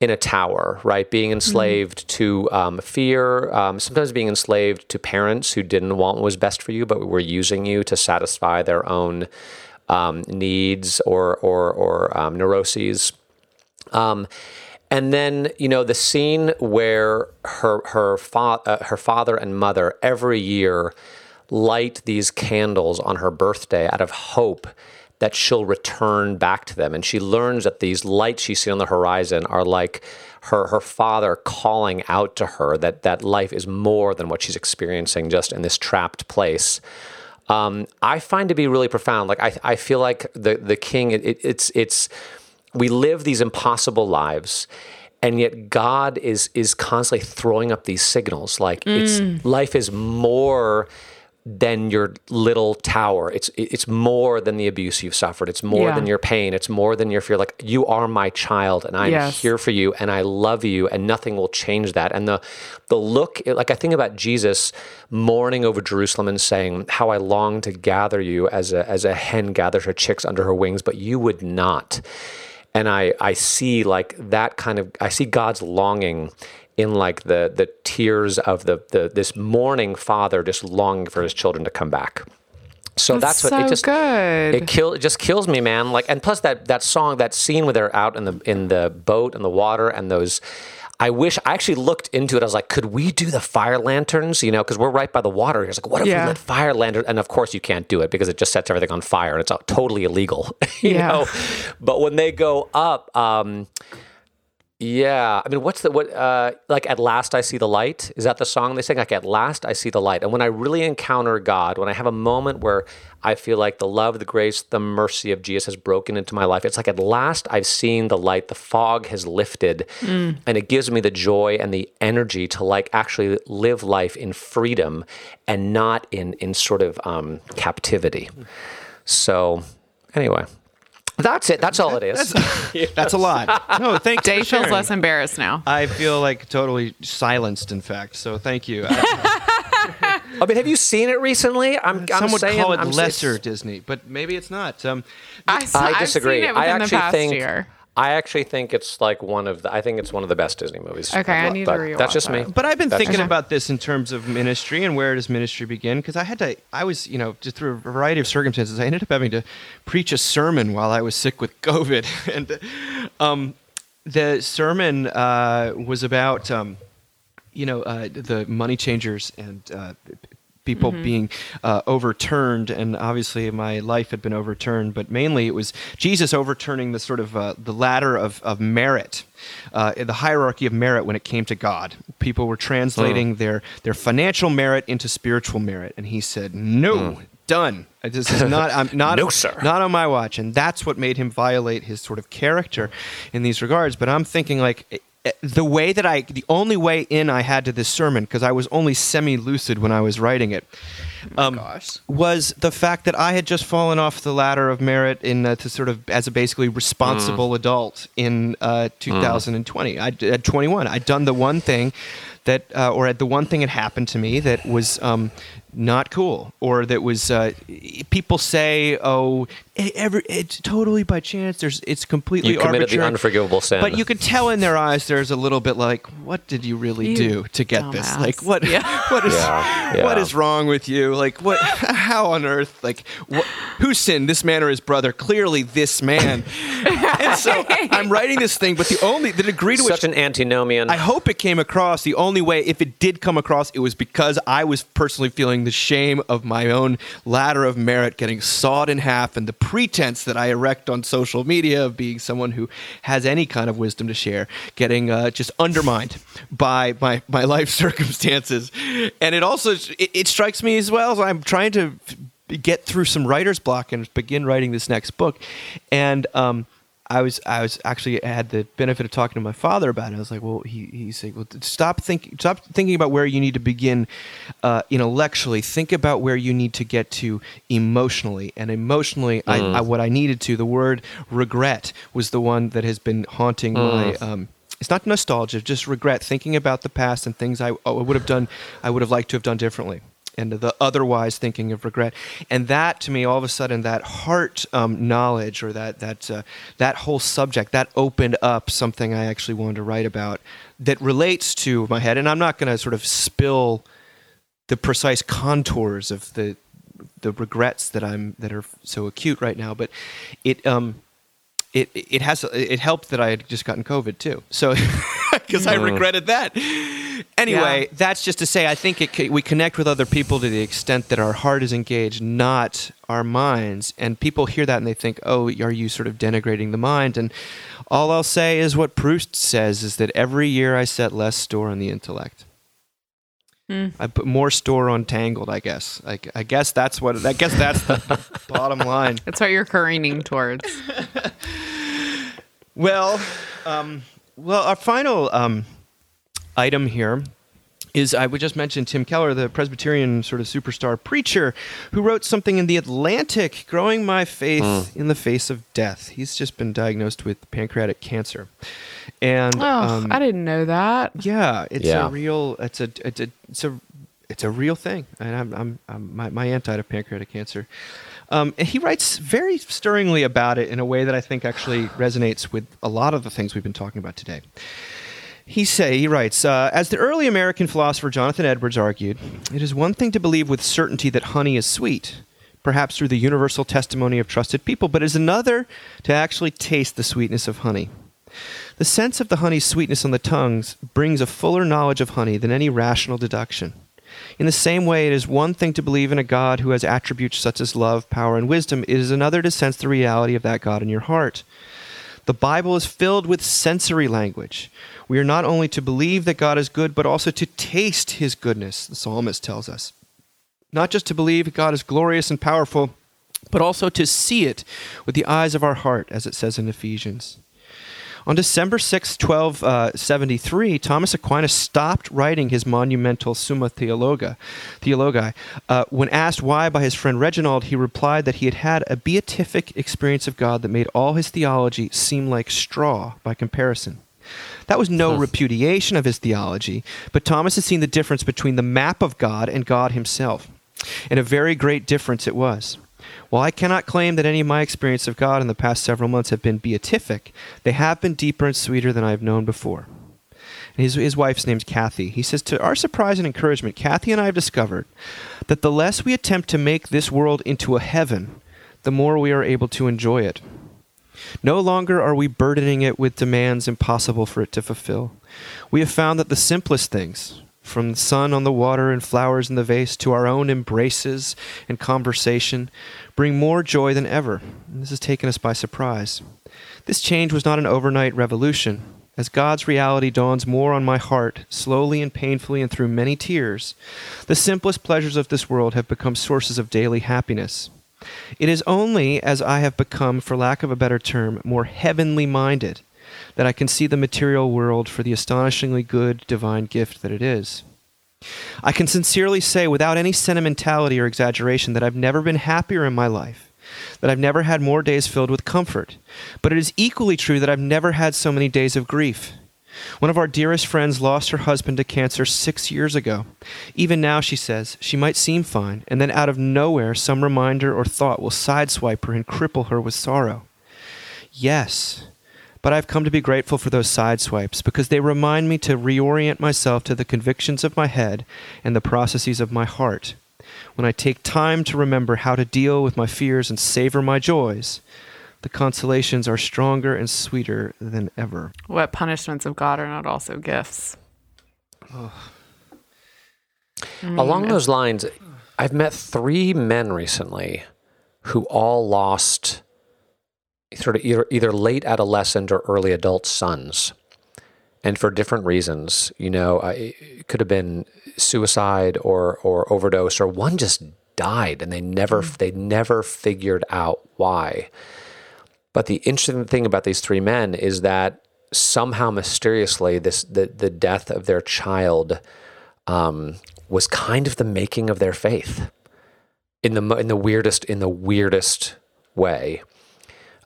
in a tower, right? Being enslaved to um, fear, um, sometimes being enslaved to parents who didn't want what was best for you, but were using you to satisfy their own um, needs or or or um, neuroses. Um, and then you know the scene where her her fa- uh, her father and mother every year light these candles on her birthday out of hope that she'll return back to them, and she learns that these lights she sees on the horizon are like her her father calling out to her that that life is more than what she's experiencing just in this trapped place um, I find to be really profound. Like I, I feel like the the king. It, it, it's it's we live these impossible lives, and yet God is is constantly throwing up these signals. Like it's life is more than your little tower. It's it's more than the abuse you've suffered. It's more Yeah. than your pain. It's more than your fear. Like you are my child, and I'm Yes. here for you, and I love you, and nothing will change that. And the the look, like I think about Jesus mourning over Jerusalem and saying, "How I long to gather you as a as a hen gathers her chicks under her wings, but you would not." And I I see like that kind of I see God's longing in like the the tears of the the this mourning father just longing for his children to come back. So That's that's, what so it just good. it kill it just kills me, man. Like and plus that that song, that scene where they're out in the in the boat and the water and those. I wish I actually looked into it. I was like, could we do the fire lanterns? You know, because we're right by the water. Was like, what if Yeah. we lit fire lanterns? And of course, you can't do it because it just sets everything on fire and it's uh, totally illegal. *laughs* you Yeah. know, but when they go up, um, yeah. I mean, what's the what? Uh, like at last I see the light. Is that the song they sing? Like at last I see the light. And when I really encounter God, when I have a moment where I feel like the love, the grace, the mercy of Jesus has broken into my life, it's like at last I've seen the light. The fog has lifted, and it gives me the joy and the energy to like actually live life in freedom and not in in sort of um, captivity. So, anyway. That's it. That's all it is. That's a lot. No, thanks. Dave for feels less embarrassed now. I feel like totally silenced. In fact, so thank you. I, *laughs* I mean, have you seen it recently? I'm, I'm some would saying call it I'm, lesser Disney, but maybe it's not. Um, I, I disagree. I've seen it I actually the past think year. I actually think it's like one of the. I think it's one of the best Disney movies. Okay, I need to rewatch That's just me. But I've been That's thinking just- about this in terms of ministry and where does ministry begin? Because I had to, I was, you know, just through a variety of circumstances, I ended up having to preach a sermon while I was sick with COVID. *laughs* and um, the sermon uh, was about, um, you know, uh, the money changers and uh, people being uh, overturned. And obviously, my life had been overturned, but mainly it was Jesus overturning the sort of uh, the ladder of, of merit, uh, the hierarchy of merit when it came to God. People were translating their their financial merit into spiritual merit, and he said, "No." Done. This is not. I'm *laughs* not. No, sir. Not on my watch, and that's what made him violate his sort of character in these regards. But I'm thinking like the way that I, the only way in I had to this sermon because I was only semi-lucid when I was writing it. Um, gosh. was the fact that I had just fallen off the ladder of merit in uh, to sort of as a basically responsible Mm. adult in uh, 2020. I at 21, I'd done the one thing that, uh, or the one thing had happened to me that was um, not cool, or that was uh, people say, "Oh, every, it's totally by chance." There's it's completely You committed the arbitrary. unforgivable sin. But you could tell in their eyes there's a little bit like, what did you really You do to get this? dumbass. Like what *laughs* what is Yeah, yeah. is wrong with you? Like what *laughs* how on earth like what, who sinned? This man or his brother? Clearly this man. and so *laughs* I'm writing this thing, but the only the degree to which Such an antinomian. I hope it came across. The only way, if it did come across, it was because I was personally feeling the shame of my own ladder of merit getting sawed in half and the pretense that I erect on social media of being someone who has any kind of wisdom to share getting uh, just undermined by my, my life *laughs* circumstances. And it also, it, it strikes me as well as I'm trying to get through some writer's block and begin writing this next book. And, um, I was I was actually had the benefit of talking to my father about it. I was like, well, he he said, well, stop thinking stop thinking about where you need to begin uh, intellectually. Think about where you need to get to emotionally. And emotionally, I, I what I needed to the word regret was the one that has been haunting my. Um, it's not nostalgia, just regret, thinking about the past and things I, I would have done, I would have liked to have done differently and the otherwise thinking of regret and that to me all of a sudden that heart um, knowledge or that that uh, that whole subject that opened up something i actually wanted to write about that relates to my head and i'm not going to sort of spill the precise contours of the the regrets that i'm that are so acute right now but it um it it has it helped that I had just gotten COVID too. So *laughs* *laughs* because I regretted that. Anyway, Yeah. that's just to say I think it we connect with other people to the extent that our heart is engaged, not our minds. And people hear that and they think, "Oh, are you sort of denigrating the mind?" And all I'll say is what Proust says is that every year I set less store on the intellect. I put more store on Tangled, I guess. I, I guess that's what. I guess that's the *laughs* bottom line. That's what you're careening towards. *laughs* Well, um, well, our final um, item here is I would just mention Tim Keller, the Presbyterian sort of superstar preacher, who wrote something in the Atlantic, growing my faith in the face of death. He's just been diagnosed with pancreatic cancer, and Oh, um, I didn't know that. yeah, it's Yeah. a real. It's a. It's a. It's a. It's a real thing, and I'm. I'm. I'm my, my aunt died of pancreatic cancer. Um, and he writes very stirringly about it in a way that I think actually resonates with a lot of the things we've been talking about today. He say he writes, uh, as the early American philosopher Jonathan Edwards argued, it is one thing to believe with certainty that honey is sweet, perhaps through the universal testimony of trusted people, but it is another to actually taste the sweetness of honey. The sense of the honey's sweetness on the tongues brings a fuller knowledge of honey than any rational deduction. In the same way, it is one thing to believe in a God who has attributes such as love, power, and wisdom. It is another to sense the reality of that God in your heart. The Bible is filled with sensory language. We are not only to believe that God is good, but also to taste his goodness, the psalmist tells us. Not just to believe God is glorious and powerful, but also to see it with the eyes of our heart, as it says in Ephesians. On December 6, 1273, Thomas Aquinas stopped writing his monumental Summa Theologa, Theologi. Uh, when asked why by his friend Reginald, he replied that he had had a beatific experience of God that made all his theology seem like straw by comparison. That was no repudiation of his theology, but Thomas had seen the difference between the map of God and God himself. And a very great difference it was. While I cannot claim that any of my experience of God in the past several months have been beatific, they have been deeper and sweeter than I have known before. His, his wife's name's Kathy. He says, To our surprise and encouragement, Kathy and I have discovered that the less we attempt to make this world into a heaven, the more we are able to enjoy it. No longer are we burdening it with demands impossible for it to fulfill. We have found that the simplest things, from the sun on the water and flowers in the vase to our own embraces and conversation, bring more joy than ever. And this has taken us by surprise. This change was not an overnight revolution. As God's reality dawns more on my heart, slowly and painfully and through many tears, the simplest pleasures of this world have become sources of daily happiness. It is only as I have become, for lack of a better term, more heavenly minded that I can see the material world for the astonishingly good divine gift that it is. I can sincerely say, without any sentimentality or exaggeration, that I've never been happier in my life, that I've never had more days filled with comfort. But it is equally true that I've never had so many days of grief. One of our dearest friends lost her husband to cancer six years ago. Even now, she says, she might seem fine, and then out of nowhere, some reminder or thought will sideswipe her and cripple her with sorrow. Yes, but I've come to be grateful for those sideswipes because they remind me to reorient myself to the convictions of my head and the processes of my heart. When I take time to remember how to deal with my fears and savor my joys, the consolations are stronger and sweeter than ever. What punishments of God are not also gifts? Mm. Along those lines, I've met three men recently who all lost sort of either, either late adolescent or early adult sons. And for different reasons, you know, it could have been suicide or, or overdose, or one just died and they never, they never figured out why. But the interesting thing about these three men is that somehow mysteriously, this the the death of their child um, was kind of the making of their faith in the in the weirdest in the weirdest way.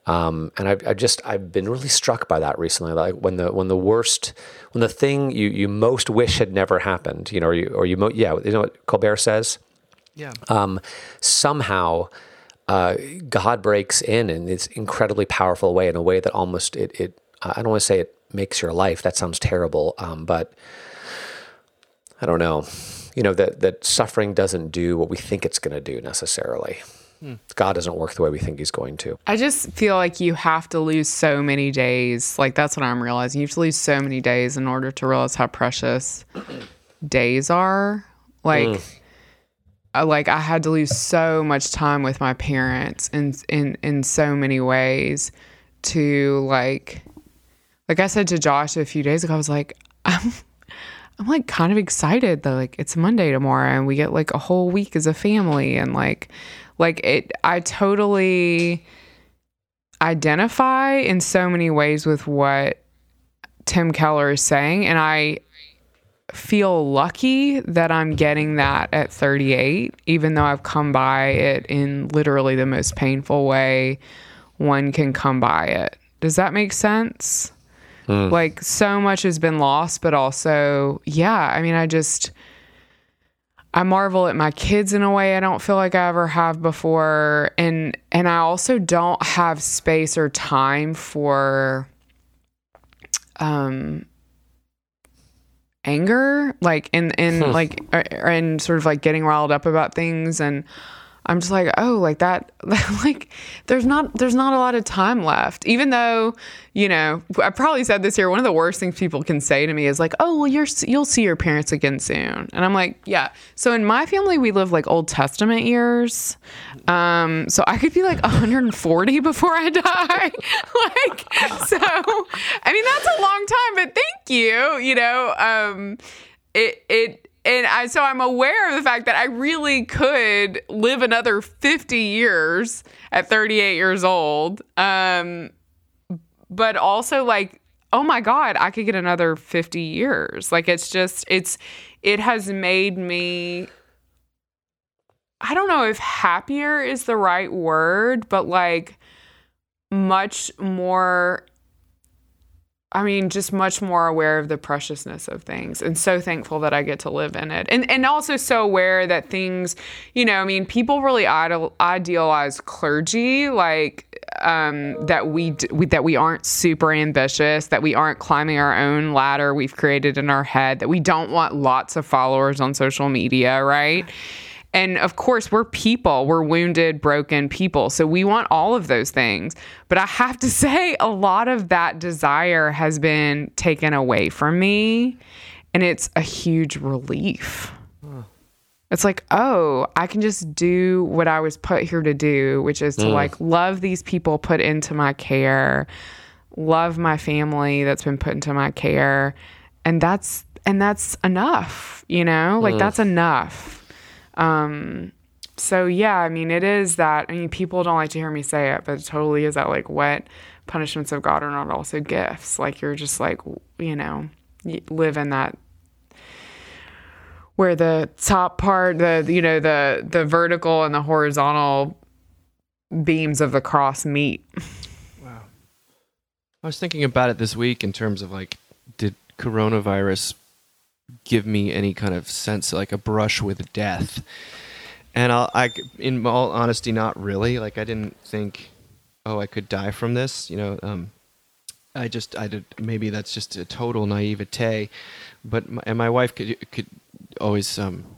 Um, and I've, I've just I've been really struck by that recently. Like when the when the worst when the thing you, you most wish had never happened, you know, or you or you mo- yeah, you know what Colbert says. Yeah. Um, somehow, uh, God breaks in in this incredibly powerful way, in a way that almost it it I don't want to say it makes your life. That sounds terrible, um, but I don't know. You know that that suffering doesn't do what we think it's going to do necessarily. God doesn't work the way we think He's going to. I just feel like you have to lose so many days. Like that's what I'm realizing. You have to lose so many days in order to realize how precious *clears throat* days are. Like, I, like I had to lose so much time with my parents in in in so many ways to like like I said to Josh a few days ago, I was like, *laughs* I'm I'm like kind of excited that like it's Monday tomorrow and we get like a whole week as a family and like like it I totally identify in so many ways with what Tim Keller is saying and I feel lucky that I'm getting that at 38 even though I've come by it in literally the most painful way one can come by it. Does that make sense? Hmm. Like so much has been lost, but also, yeah, I mean, I just I marvel at my kids in a way I don't feel like I ever have before. And and I also don't have space or time for um anger like in in like uh, and sort of like getting riled up about things. And I'm just like, oh, like that, *laughs* like there's not there's not a lot of time left. Even though, you know, I probably said this here. One of the worst things people can say to me is like, oh, well, you're you'll see your parents again soon, and I'm like, yeah. So in my family, we live like Old Testament years, um, so I could be like *laughs* 140 before I die. *laughs* like, so I mean that's a long time, but thank you. You know, um, it it and I so I'm aware of the fact that I really could live another 50 years at 38 years old. Um but also like oh my god, I could get another 50 years. Like it's just it's it has made me I don't know if happier is the right word, but like much more I mean, just much more aware of the preciousness of things and so thankful that I get to live in it. And and also so aware that things, you know, I mean, people really idol, idealize clergy like um, that we, d- we that we aren't super ambitious, that we aren't climbing our own ladder we've created in our head, that we don't want lots of followers on social media, right? And of course, we're people, we're wounded, broken people. So we want all of those things. But I have to *laughs* say, a lot of that desire has been taken away from me. And it's a huge relief. It's like, oh, I can just do what I was put here to do, which is to mm. like love these people put into my care, love my family that's been put into my care. And that's and that's enough, you know? Like mm. that's enough. Um, so yeah, I mean, it is that. I mean, people don't like to hear me say it, but it totally is that like what punishments of God are not also gifts. Like you're just like, you know, live in that where the top part, the you know, the the vertical and the horizontal beams of the cross meet. *laughs* Wow, I was thinking about it this week in terms of like, did coronavirus give me any kind of sense, like a brush with death? And I'll, I, in all honesty, not really. Like, I didn't think, oh, I could die from this. You know, um, I just, I did. Maybe that's just a total naivete. But my, and my wife could could always um,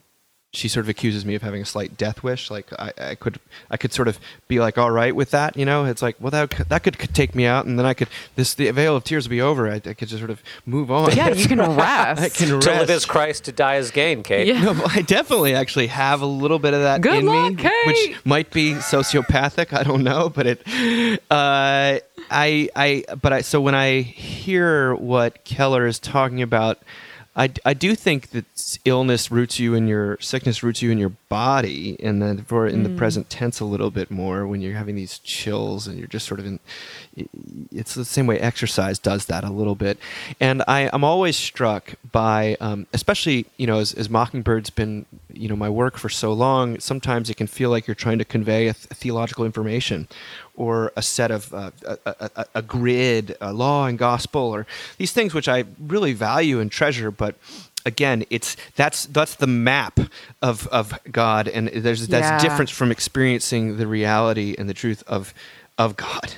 she sort of accuses me of having a slight death wish. Like I, I could, I could sort of be like, all right with that, you know. It's like, well, that could, that could, could take me out, and then I could this the veil of tears would be over. I, I could just sort of move on. Yeah, you can *laughs* rest. I can To live rest. as Christ, to die as gain, Kate. Yeah. No, I definitely actually have a little bit of that Good in luck, me, Kate. which might be sociopathic. I don't know, but it. Uh, I I but I so when I hear what Keller is talking about, I, I do think that illness roots you in your sickness roots you in your body, and then for in the present tense a little bit more when you're having these chills and you're just sort of in. It's the same way exercise does that a little bit, and I I'm always struck by, um, especially you know as, as Mockingbird's been you know my work for so long. Sometimes it can feel like you're trying to convey a, th- theological information, or a set of uh, a, a, a- grid, a law and gospel, or these things which I really value and treasure, but again it's that's that's the map of of god and there's that's Yeah. different from experiencing the reality and the truth of of god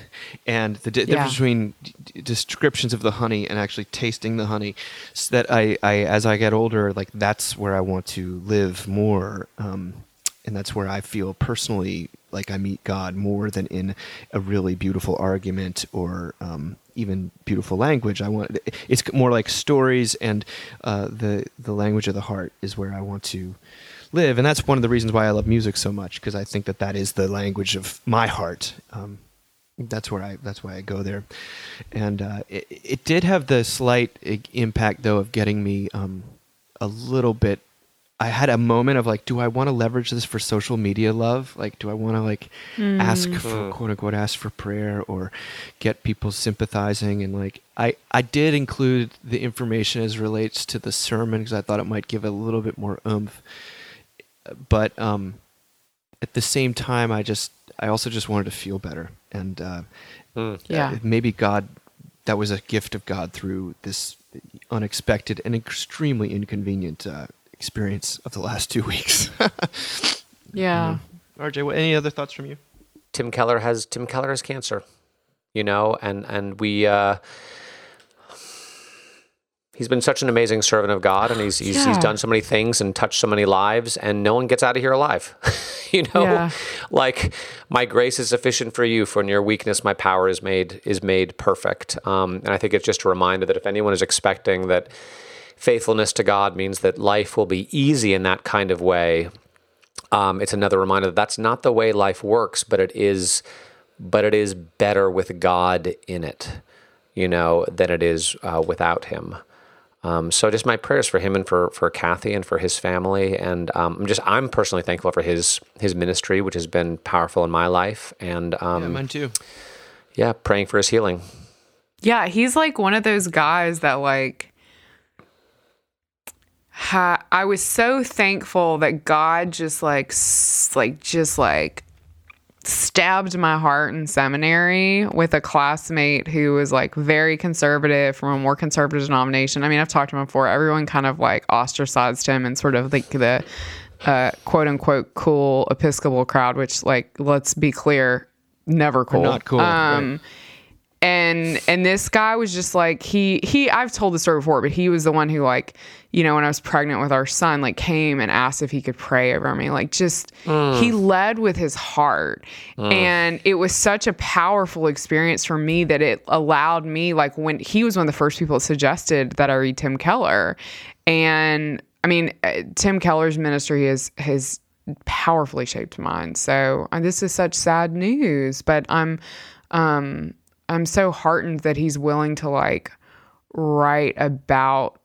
and the di- Yeah. difference between d- descriptions of the honey and actually tasting the honey so that I, I as i get older like that's where i want to live more um and that's where i feel personally like i meet god more than in a really beautiful argument or um even beautiful language. I want it's more like stories and uh, the the language of the heart is where I want to live, and that's one of the reasons why I love music so much because I think that that is the language of my heart. Um, that's where I that's why I go there, and uh, it, it did have the slight impact though of getting me um, a little bit. I had a moment of like, do I want to leverage this for social media love? Like, do I want to like ask for quote unquote ask for prayer or get people sympathizing? And like, I I did include the information as relates to the sermon because I thought it might give a little bit more oomph. But um, at the same time, I just I also just wanted to feel better and uh, Yeah. uh, maybe God that was a gift of God through this unexpected and extremely inconvenient uh, experience of the last two weeks. *laughs* Yeah. RJ, what, any other thoughts from you? Tim Keller has Tim Keller has cancer, you know, and and we uh, he's been such an amazing servant of God, and he's he's, he's done so many things and touched so many lives, and no one gets out of here alive, *laughs* you know. Yeah. Like my grace is sufficient for you, for in your weakness my power is made is made perfect. Um, and I think it's just a reminder that if anyone is expecting that faithfulness to God means that life will be easy in that kind of way, um, it's another reminder that that's not the way life works, but it is, but it is better with God in it, you know, than it is uh, without Him. Um, so just my prayers for him and for for Kathy and for his family, and um, I'm just I'm personally thankful for his his ministry, which has been powerful in my life, and Yeah, um, mine too. yeah, praying for his healing. Yeah, he's like one of those guys that like ha- I was so thankful that God just like s- like just like stabbed my heart in seminary with a classmate who was like very conservative from a more conservative denomination. I mean, I've talked to him before. Everyone kind of like ostracized him and sort of like the uh, quote unquote cool Episcopal crowd, which like let's be clear, never cool. not cool, Um, right. And and this guy was just like he he I've told the story before, but he was the one who like you know when I was pregnant with our son like came and asked if he could pray over me. Like just he led with his heart. And it was such a powerful experience for me that it allowed me like when he was one of the first people that suggested that I read Tim Keller. And I mean uh, Tim Keller's ministry is has powerfully shaped mine. So uh, this is such sad news but I'm um I'm so heartened that he's willing to like write about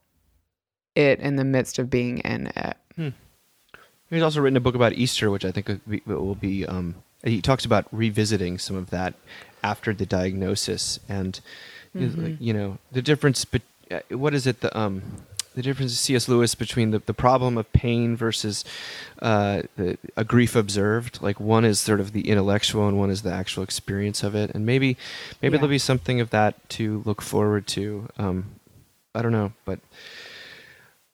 it in the midst of being in it. He's also written a book about Easter, which I think will be, will be um, he talks about revisiting some of that after the diagnosis and you know the difference. But uh, what is it? The um, the difference of C.S. Lewis between the, the problem of pain versus uh, the, a grief observed. Like one is sort of the intellectual, and one is the actual experience of it. And maybe maybe Yeah. there'll be something of that to look forward to. Um, I don't know, but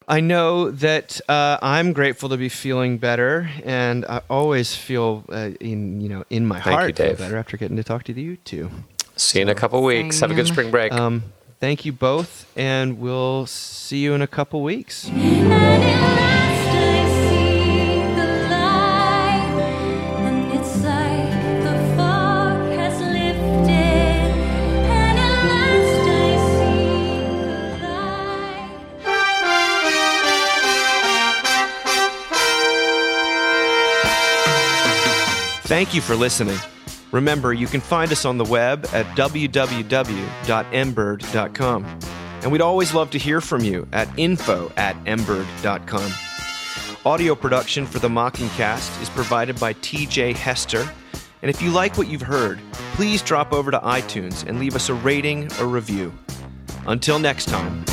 I know that uh, I'm grateful to be feeling better, and I always feel uh, in you know in my Thank you, heart feel better after getting to talk to you two. See you in a couple weeks. Have a good spring break. Um, thank you both, and we'll see you in a couple weeks. Thank you for listening. Remember, you can find us on the web at www.mbird.com. And we'd always love to hear from you at info at mbird.com. Audio production for the Mockingcast is provided by TJ Hester. And if you like what you've heard, please drop over to iTunes and leave us a rating or review. Until next time.